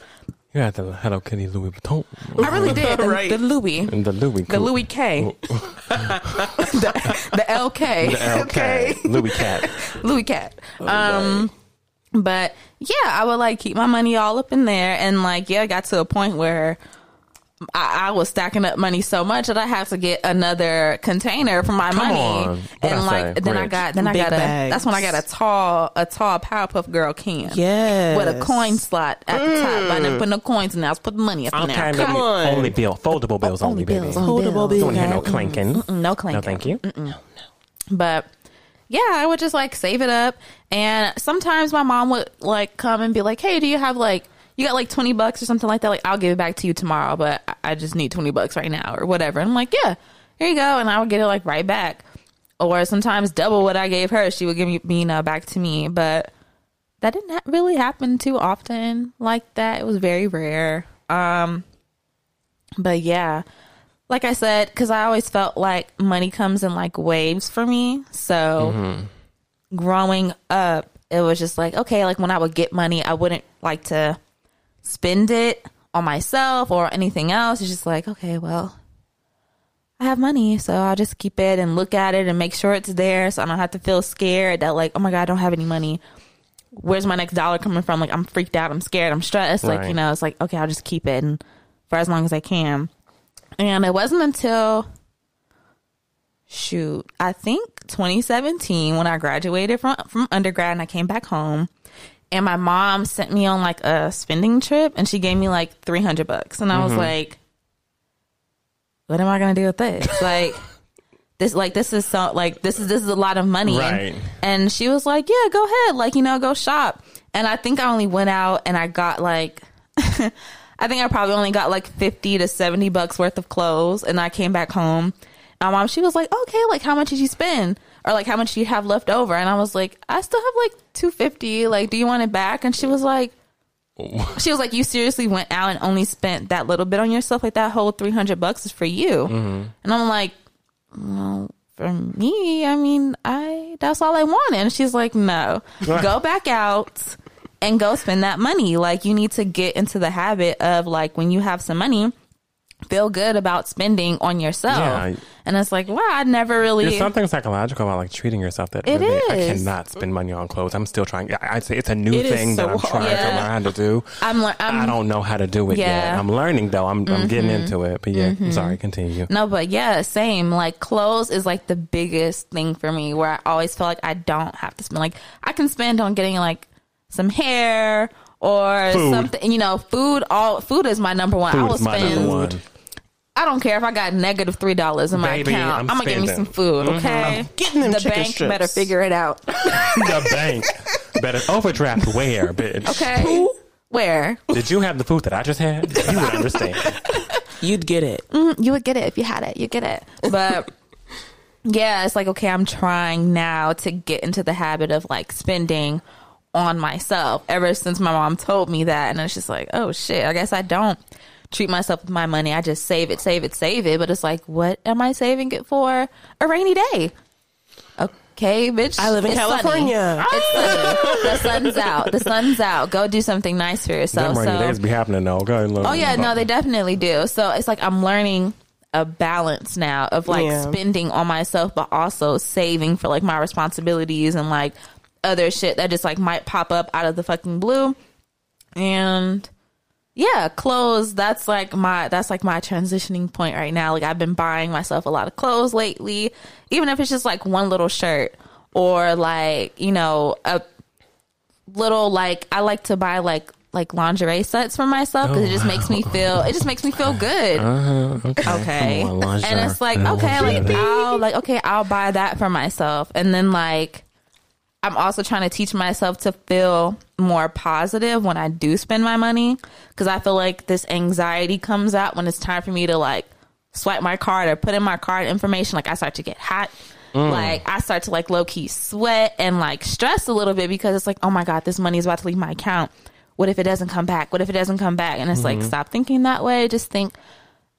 You had the Hello Kitty Louis Vuitton I really did. The, Right. the Louis. and the Louis. The Louis K. the, the LK. The LK. Louis Cat. Louis Cat. Um, but yeah, I would like keep my money all up in there, and like yeah, I got to a point where I, I was stacking up money so much that I have to get another container for my Come money. on. And I like say? then I got then I Big got a that's when I got a tall a tall Powerpuff Girl can. Yes. With a coin slot at the top. I didn't put no coins in there. I was putting money up in Okay, there. Come on. Only bill, foldable bills, only, only baby. bills, only Foldable bills. Don't hear no clanking. Mm, No clanking. No, thank you. No, No. But yeah, I would just like save it up. And sometimes my mom would like come and be like, Hey, do you have like, you got like 20 bucks or something like that? Like, I'll give it back to you tomorrow, but I- just need 20 bucks right now or whatever. And I'm like, yeah, here you go. And I would get it like right back. Or sometimes double what I gave her, she would give me, me uh, back to me. But that didn't really happen too often like that. It was very rare. Um, but yeah, like I said, because I always felt like money comes in like waves for me. So mm-hmm. growing up, it was just like, okay, like when I would get money, I wouldn't like to spend it on myself or anything else. It's just like, okay, well, I have money, so I'll just keep it and look at it and make sure it's there so I don't have to feel scared that, like, oh my God, I don't have any money. Where's my next dollar coming from? Like, I'm freaked out, I'm scared, I'm stressed. Like, you know, it's like, okay, I'll just keep it and for as long as I can. And it wasn't until shoot, I think 2017 when I graduated from from undergrad and I came back home and my mom sent me on like a spending trip and she gave me like 300 bucks and I was mm-hmm. like what am I going to do with this? Like this like this is so like this is this is a lot of money Right. and, and she was like, "Yeah, go ahead. Like, you know, go shop." And I think I only went out and I got like I think I probably only got like 50 to 70 bucks worth of clothes and I came back home. And my mom, she was like, okay, like how much did you spend? Or like how much do you have left over? And I was like, I still have like 250. Like, do you want it back? And she was like, oh. she was like, you seriously went out and only spent that little bit on yourself? Like that whole 300 bucks is for you. Mm-hmm. And I'm like, well, for me, I mean, I, that's all I wanted. And she's like, no, go back out and go spend that money. Like you need to get into the habit of like when you have some money, feel good about spending on yourself. Yeah. And it's like, wow, I never really. There's something psychological about like treating yourself that It really, I cannot spend money on clothes. I'm still trying. I'd say it's a new It is thing that I'm trying Yeah. to learn to do. I'm, lear- I'm I don't know how to do it yet. Yeah. Mm-hmm. I'm learning though. I'm I'm getting into it. But yeah, I'm sorry. Continue. No, but yeah, same. Like clothes is like the biggest thing for me where I always feel like I don't have to spend. Like I can spend on getting like some hair or Food. something. You know, food. All food is my number one. I Food will is my spend. number one. I don't care if I got negative three dollars in my Baby, account. I'm I'm, gonna get me some food. Mm-hmm. Okay, getting them the bank strips. better figure it out. the bank better overdraft where, bitch. Okay, where Did you have the food that I just had? You would understand. You'd get it. Mm-hmm. you would get it if you had it. You get it, but. Yeah, it's like okay, I'm trying now to get into the habit of like spending on myself ever since my mom told me that and it's just like, oh shit, I guess I don't treat myself with my money. I just save it, save it, save it, but it's like what am I saving it for? A rainy day. Okay, bitch. I live in it's sunny. California. It's ah! sunny. the sun's out. The sun's out. Go do something nice for yourself. Them rainy So- days be happening though. Go ahead, look. Oh yeah, no, they definitely do. So it's like I'm learning a balance now of like Yeah. spending on myself, but also saving for like my responsibilities and like other shit that just like might pop up out of the fucking blue. And yeah, clothes. That's like my that's like my transitioning point right now. Like I've been buying myself a lot of clothes lately, even if it's just like one little shirt or like you know a little like I like to buy like like lingerie sets for myself because it just makes me feel it just makes me feel good. Uh-huh, okay. Okay, Come on, lingerie. and it's like okay, like. I'll like okay, I'll buy that for myself, and then like I'm also trying to teach myself to feel more positive when I do spend my money because I feel like this anxiety comes out when it's time for me to like swipe my card or put in my card information. Like I start to get hot. Mm. Like I start to like low key sweat and like stress a little bit because it's like, oh my God, this money is about to leave my account. What if it doesn't come back? What if it doesn't come back? And it's like, mm-hmm. stop thinking that way. Just think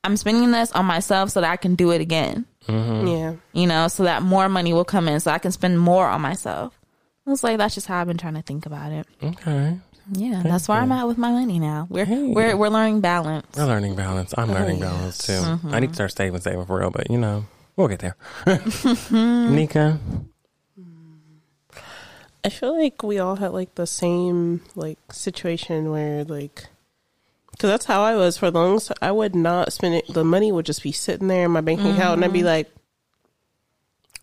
I'm spending this on myself so that I can do it again mm-hmm. Yeah. you know, so that more money will come in so I can spend more on myself. I was like, that's just how I've been trying to think about it. Okay. Yeah, that's where I'm at with my money now. We're we're we're learning balance. We're learning balance. I'm oh, learning balance too. Mm-hmm. I need to start saving, saving for real, but you know, we'll get there. Nika, I feel like we all had like the same like situation where like Because that's how I was for the longest. I would not spend it. The money would just be sitting there in my bank account, and I'd be mm-hmm. like,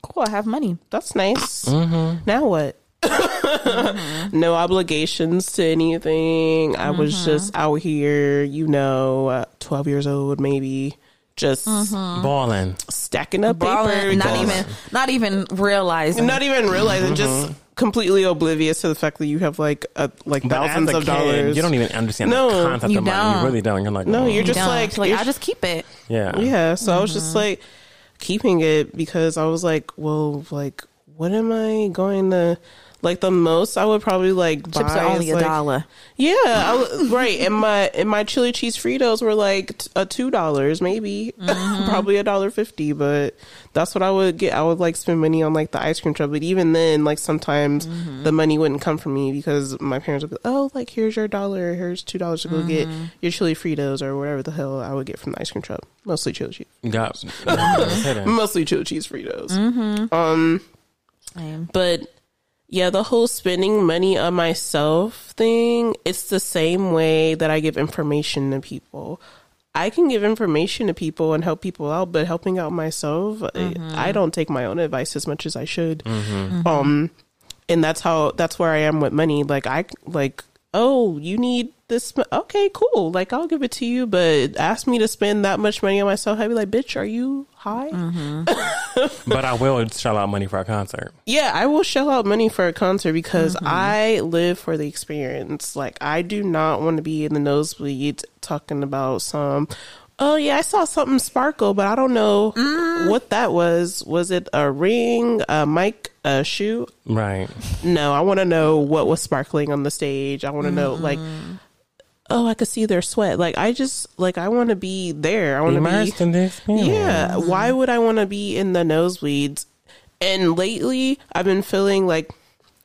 Cool, I have money. "That's nice." Mm-hmm. Now what? No obligations to anything. I was just out here, you know, uh, twelve years old, maybe, just Balling. stacking up Balling, paper. not because- even not even realizing. not even realizing, just completely oblivious to the fact that you have like a, like But thousands a of kid, dollars. you don't even understand No, the concept you of money. You don't. really don't. You're like, No, oh. you're just don't. like- like you're- I'll just keep it. yeah. Yeah, so I was Mm-hmm. just like keeping it because I was like, well, like, what am I going to like? The most I would probably like buy Chips are only is, a like- dollar. Yeah, I w- right. And my and my chili cheese Fritos were like t- a two dollars, maybe Mm-hmm. probably a dollar fifty. But that's what I would get. I would like spend money on like the ice cream truck. But even then, like sometimes Mm-hmm. the money wouldn't come from me because my parents would be, oh, like here's your dollar, here's two dollars to go get Mm-hmm. your chili Fritos or whatever the hell I would get from the ice cream truck. Mostly chili cheese. Got. Mostly chili cheese Fritos. Mm-hmm. Um, Same. but yeah, the whole spending money on myself thing, it's the same way that I give information to people. I can give information to people and help people out, but helping out myself, I- mm-hmm. I don't take my own advice as much as I should. Mm-hmm. Mm-hmm. Um, and that's how that's where I am with money. Like I like, oh, you need this? Okay, cool. Like I'll give it to you, but ask me to spend that much money on myself. I'd be like, bitch, are you high? but I will shell out money for a concert. Yeah, I will shell out money for a concert because Mm-hmm. I live for the experience. Like, I do not want to be in the nosebleeds talking about some. Oh yeah, I saw something sparkle, but I don't know Mm. what that was. Was it a ring, a mic, a shoe? Right. No, I want to know what was sparkling on the stage. I want to know like, Mm-hmm. Oh, I could see their sweat. Like, I just like I want to be there. I want to be Immersed in the experience. yeah. Why would I want to be in the nosebleeds? And lately, I've been feeling like,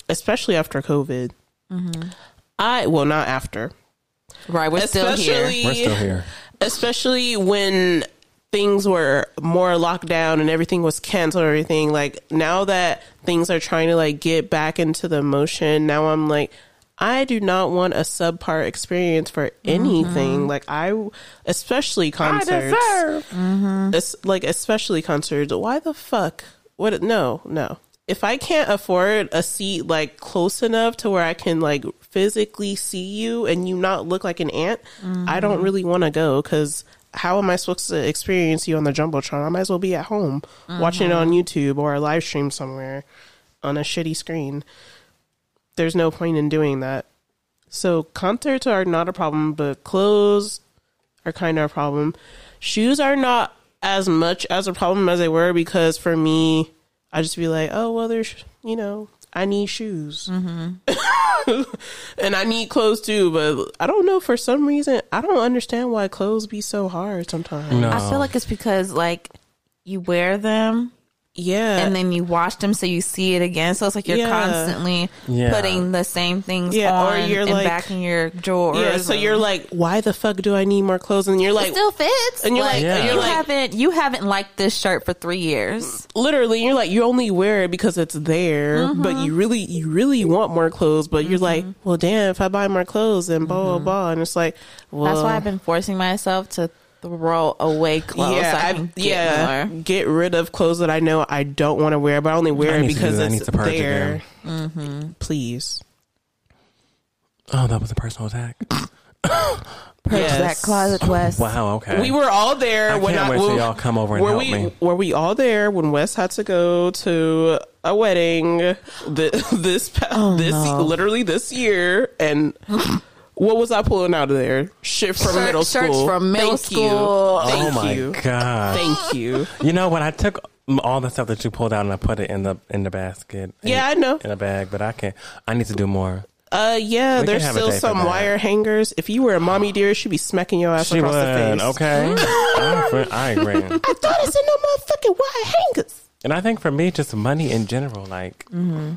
especially after COVID, mm-hmm. I well not after, Right, we're still here. We're still here. especially when things were more locked down and everything was canceled everything like now that things are trying to like get back into the motion now i'm like i do not want a subpar experience for anything. Mm-hmm. Like i especially concerts. I mm-hmm. Es- like especially concerts. Why the fuck? What no no. If i can't afford a seat like close enough to where i can like physically see you and you not look like an ant i don't mm-hmm. really want to go because how am i supposed to experience you on the jumbotron? I might as well be at home watching it on youtube or a live stream somewhere on a shitty screen there's no point in doing that so concerts are not a problem but clothes are kind of a problem. Shoes are not as much as a problem as they were because for me, I just be like, oh well, there's you know, I need shoes, mm-hmm. and I need clothes too. But I don't know for some reason, I don't understand why clothes be so hard sometimes. No. I feel like it's because like you wear them Yeah, and then you wash them so you see it again. So it's like you're Yeah. constantly Yeah. putting the same things Yeah, or on you're and like- back in your drawers. yeah. So you're like, why the fuck do I need more clothes? And you're like, it like, still fits. and you're like, Yeah. you're you like, haven't you haven't liked this shirt for three years. literally you're like you only wear it because it's there mm-hmm. but you really you really want more clothes but you're mm-hmm. like well damn if i buy more clothes then blah blah mm-hmm. blah and it's like well That's why I've been forcing myself to throw away clothes. yeah, I I- get yeah. more. Get rid of clothes that I know I don't want to wear, but I only wear I it need to do because that. I need it's to purge there. again. Mm-hmm. Please, Oh, that was a personal attack. Purge Yes. that closet, Wes. Wow. Okay. we were all there I when can't I wait when, till y'all come over and were help we me. were we all there when Wes had to go to a wedding th- this Oh, this no. literally this year and. What was I pulling out of there? Shit from Shirt- middle shirts school. from middle Thank school. You. Oh Thank my you. god. Thank you. You know when I took all the stuff that you pulled out and I put it in the in the basket. in- Yeah, I know. In a bag, but I can't. I need to do more. Uh, yeah, We there's still some wire hangers. If you were a mommy dear, she'd be smacking your ass She across would. the face. Okay. I, agree- I agree. I thought I said no motherfucking wire hangers. And I think for me, just money in general, like Mm-hmm.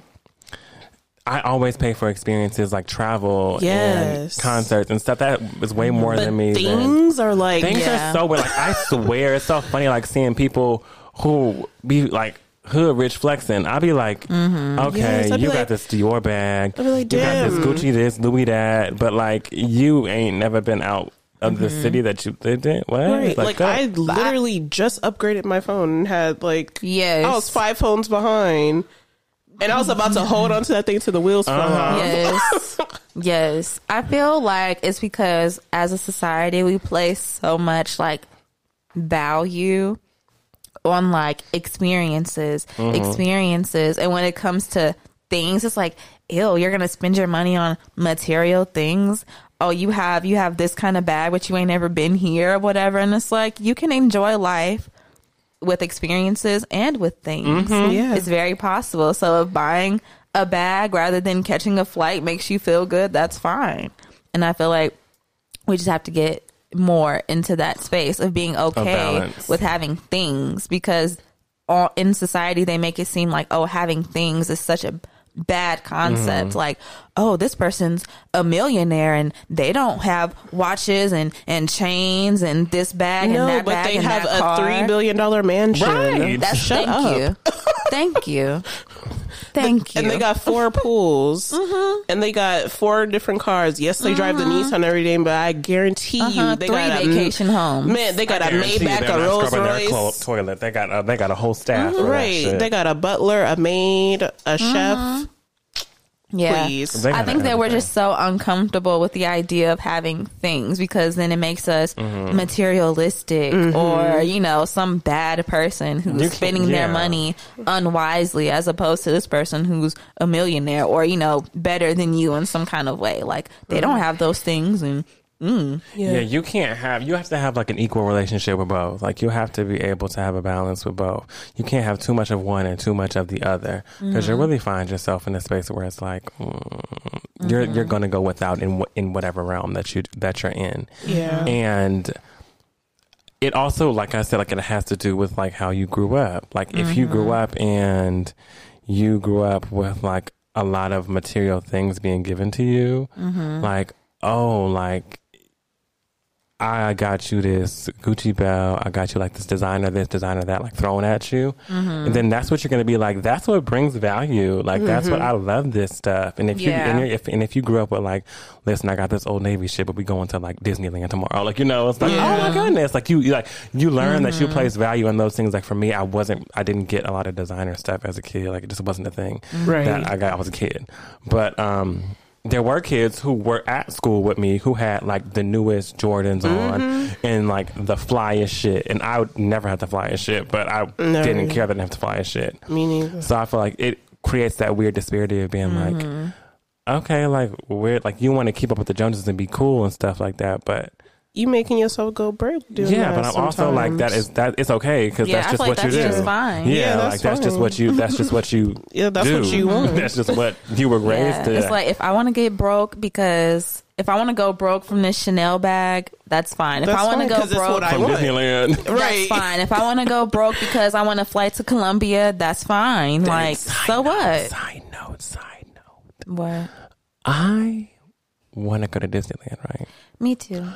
I always pay for experiences like travel Yes. and concerts and stuff. That is way more But than me. than- things are like things Yeah. are so weird. Like I swear, it's so funny. Like seeing people who be like hood rich flexing. I'll be like, okay, Mm-hmm. Yes, I'd you like- got this Dior bag. I'd be like, you got this. Gucci this, Louis that. But like, you ain't never been out of the city that you lived in. What? Right. Like, that? I literally just upgraded my phone and had like Yes. I was five phones behind. And I was about to hold onto that thing to the wheels fell Uh-huh. off. Yes. yes. I feel like it's because as a society we place so much like value on like experiences, experiences. And when it comes to things, it's like, ew, you're gonna spend your money on material things. Oh, you have you have this kind of bag, but you ain't never been here or whatever. And it's like you can enjoy life with experiences and with things. Mm-hmm. Yeah. It's very possible. So if buying a bag rather than catching a flight makes you feel good, that's fine. And I feel like we just have to get more into that space of being okay with having things because all, in society they make it seem like oh having things is such a bad concept Mm-hmm. like oh this person's a millionaire and they don't have watches and and chains and this bag and No, that but bag they and have that a car. three billion dollar mansion. Right. That's Shut thank up. you. Thank you. Thank you. And they got four pools, and they got four different cars. Yes, they drive the Nissan every day, but I guarantee Uh-huh, you, they three got a vacation homes. Man, they got a Guarantee you Maybach, they're a not Rolls scrubbing their clo- Royce. toilet. They got a, they got a whole staff. for that Right, they got a butler, a maid, a chef. Yeah. Please. I think that we're just so uncomfortable with the idea of having things because then it makes us Mm-hmm. materialistic or, you know, some bad person who's can't- spending their money unwisely as opposed to this person who's a millionaire or, you know, better than you in some kind of way. Like they don't have those things and mm, Yeah. you can't have. You have to have like an equal relationship with both. Like you have to be able to have a balance with both. You can't have too much of one and too much of the other because Mm-hmm. you'll really find yourself in a space where it's like mm, you're you're Mm-hmm. going to go without in in whatever realm that you that you're in. Yeah. and it also like i said like it has to do with like how you grew up like if you grew up and you grew up with like a lot of material things being given to you like oh like I got you this Gucci belt. I got you like this designer, this designer, that, like thrown at you. Mm-hmm. And then that's what you're going to be like. That's what brings value. Like, that's what mm-hmm. I love this stuff. And if you, Yeah. and, you're- if, and if you grew up with like, listen, I got this old Navy shit, but we going to like Disneyland tomorrow. Like, you know, it's like, oh my goodness. Like you, you like, you learn that you mm-hmm. place value in those things. Like for me, I wasn't, I didn't get a lot of designer stuff as a kid. Like it just wasn't a thing Right. that I got, I was a kid. But, um, there were kids who were at school with me who had like the newest Jordans on and like the flyest shit. And I would never have the flyest shit, but I No. didn't care that I didn't have the flyest shit. Me neither. So I feel like it creates that weird disparity of being Mm-hmm. like, okay, like weird, like you want to keep up with the Joneses and be cool and stuff like that, but You making yourself go broke doing yeah, that but I'm also like that sometimes. is that it's okay because Yeah, that's I just feel like what you that's do. just fine. Yeah, Yeah, that's like that's just what you. That's just what you. Yeah, that's do. what you want. that's just what you were raised Yeah, to. it's like if I want to get broke because if I want to go broke from this Chanel bag, that's fine. If That's I want to fine, go 'cause it's broke, from want. Disneyland. that's Right. fine. If I want to go broke because I want to fly to Colombia, that's fine. Like, so note, what? Side note. Side note. What? I want to go to Disneyland, right? Me too.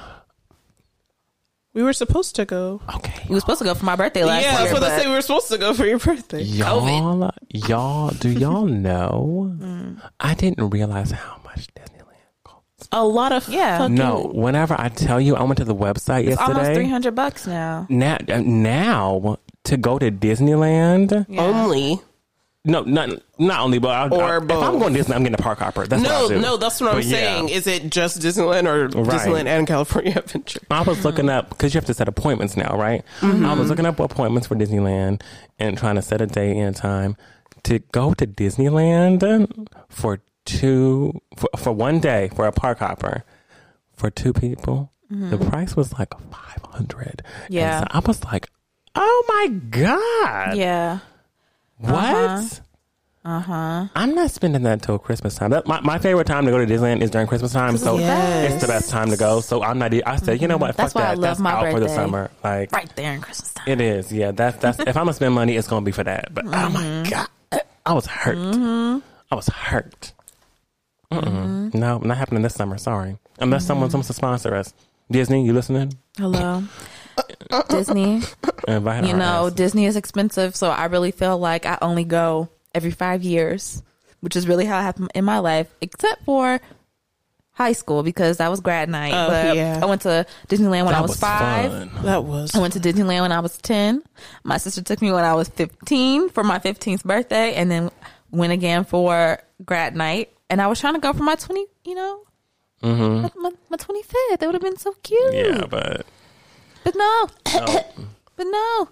We were supposed to go. Okay. We were supposed to go for my birthday last yeah, year. that's what I but say. We were supposed to go for your birthday. Y'all, y'all, do y'all know? Mm. I didn't realize how much Disneyland costs. A lot of Yeah. fucking No, whenever I tell you, I went to the website it's almost three hundred bucks now. Now, uh, now to go to Disneyland. Yeah. only. No, not not only, but I, Or I, if both. I'm going to Disney, I'm getting a park hopper. That's No, no, that's what I'm But yeah. saying. Is it just Disneyland or Right. Disneyland and California Adventure? I was looking up because you have to set appointments now, right? Mm-hmm. I was looking up appointments for Disneyland and trying to set a day and time to go to Disneyland for two for, for one day for a park hopper for two people. Mm-hmm. The price was like five hundred. Yeah. so I was like, oh my god, Yeah. What? Uh huh. I'm not spending that until Christmas time. That, my, my favorite time to go to Disneyland is during Christmas time, so Yes. it's the best time to go. So I'm not. I said, you know what? That's Fuck why I love That's my out for the summer. Like Right there in Christmas time. it is. Yeah, that's that's. if I'm gonna spend money, it's gonna be for that. But oh Mm-hmm. my god, I was hurt. I was hurt. Mm-mm. No, not happening this summer. Sorry, unless someone Mm-hmm. wants to sponsor us. Disney, you listening? Hello. Disney. Uh, if I had You know, ass- Disney is expensive, so I really feel like I only go every five years, which is really how it happened in my life, except for high school because that was grad night. Oh, but yeah. I went to Disneyland when That I was, five. fun. That was. I went to Disneyland when I was 10. My sister took me when I was 15 for my 15th birthday and then went again for grad night. And I was trying to go for my 20, you know, mm-hmm. my, my, my 25th. That would have been so cute. Yeah, but But no. oh, but no.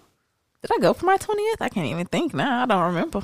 Did I go for my 20th? I can't even think now. I don't remember.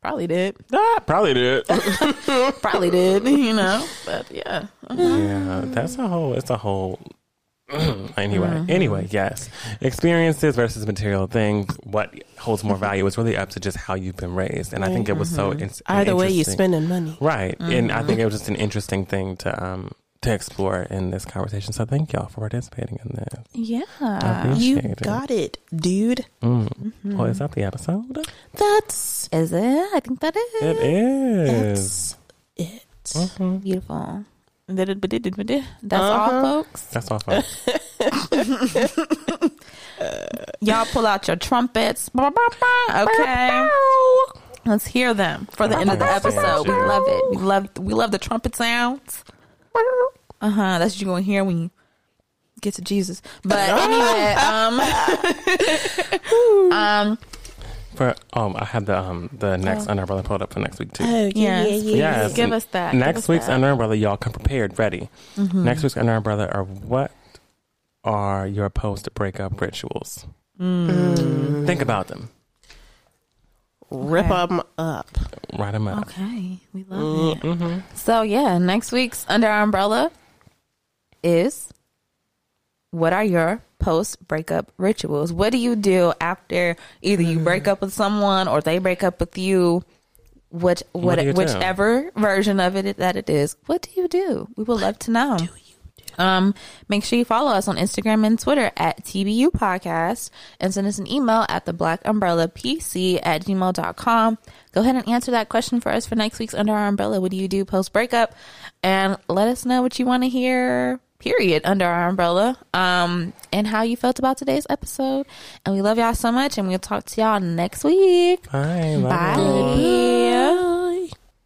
Probably did. ah, probably did. Probably did, you know. But yeah. yeah, that's a whole. It's a whole. anyway, Mm-hmm. anyway, yes. Experiences versus material things. What holds more value is really up to just how you've been raised, and I think it was so. Mm-hmm. ins- Either way, you're spending money. Right. And I Mm-hmm. think it was just an interesting thing to um to explore in this conversation. So thank y'all for participating in this. Yeah. You it. got it, dude. Mm. Mm-hmm. Well, is that the episode? That's Is it? I think that is. It is. that's it. Mm-hmm. Beautiful. That's Uh-huh. all, folks. That's all. folks. Y'all pull out your trumpets. Okay. Let's hear them for the end of the episode. We love it. We love we love the trumpet sounds. Uh huh. That's what you're gonna hear when you get to Jesus. But anyway, um, um, For um, I had the um the next Oh. under umbrella pulled up for next week too. Oh, yeah, Yes. yeah, yeah. Yes. give us that. Next us week's that. under umbrella, y'all come prepared, ready. Mm-hmm. Next week's under umbrella are what are your post breakup rituals? Mm. Think about them. Rip Okay. them up. Write them up. Okay, we love it. Mm-hmm. So yeah, next week's under our umbrella is what are your post breakup rituals? What do you do after either you break up with someone or they break up with you? Which What what, do you whichever version of it that it is, what do you do? We would love to know. Um, make sure you follow us on Instagram and Twitter at TBU Podcast and send us an email at the black umbrella PC at gmail.com. Go ahead and answer that question for us for next week's Under Our Umbrella. What do you do post breakup? And let us know what you want to hear, period, under our umbrella, um, and how you felt about today's episode. And we love y'all so much, and we'll talk to y'all next week. Bye. Bye. you.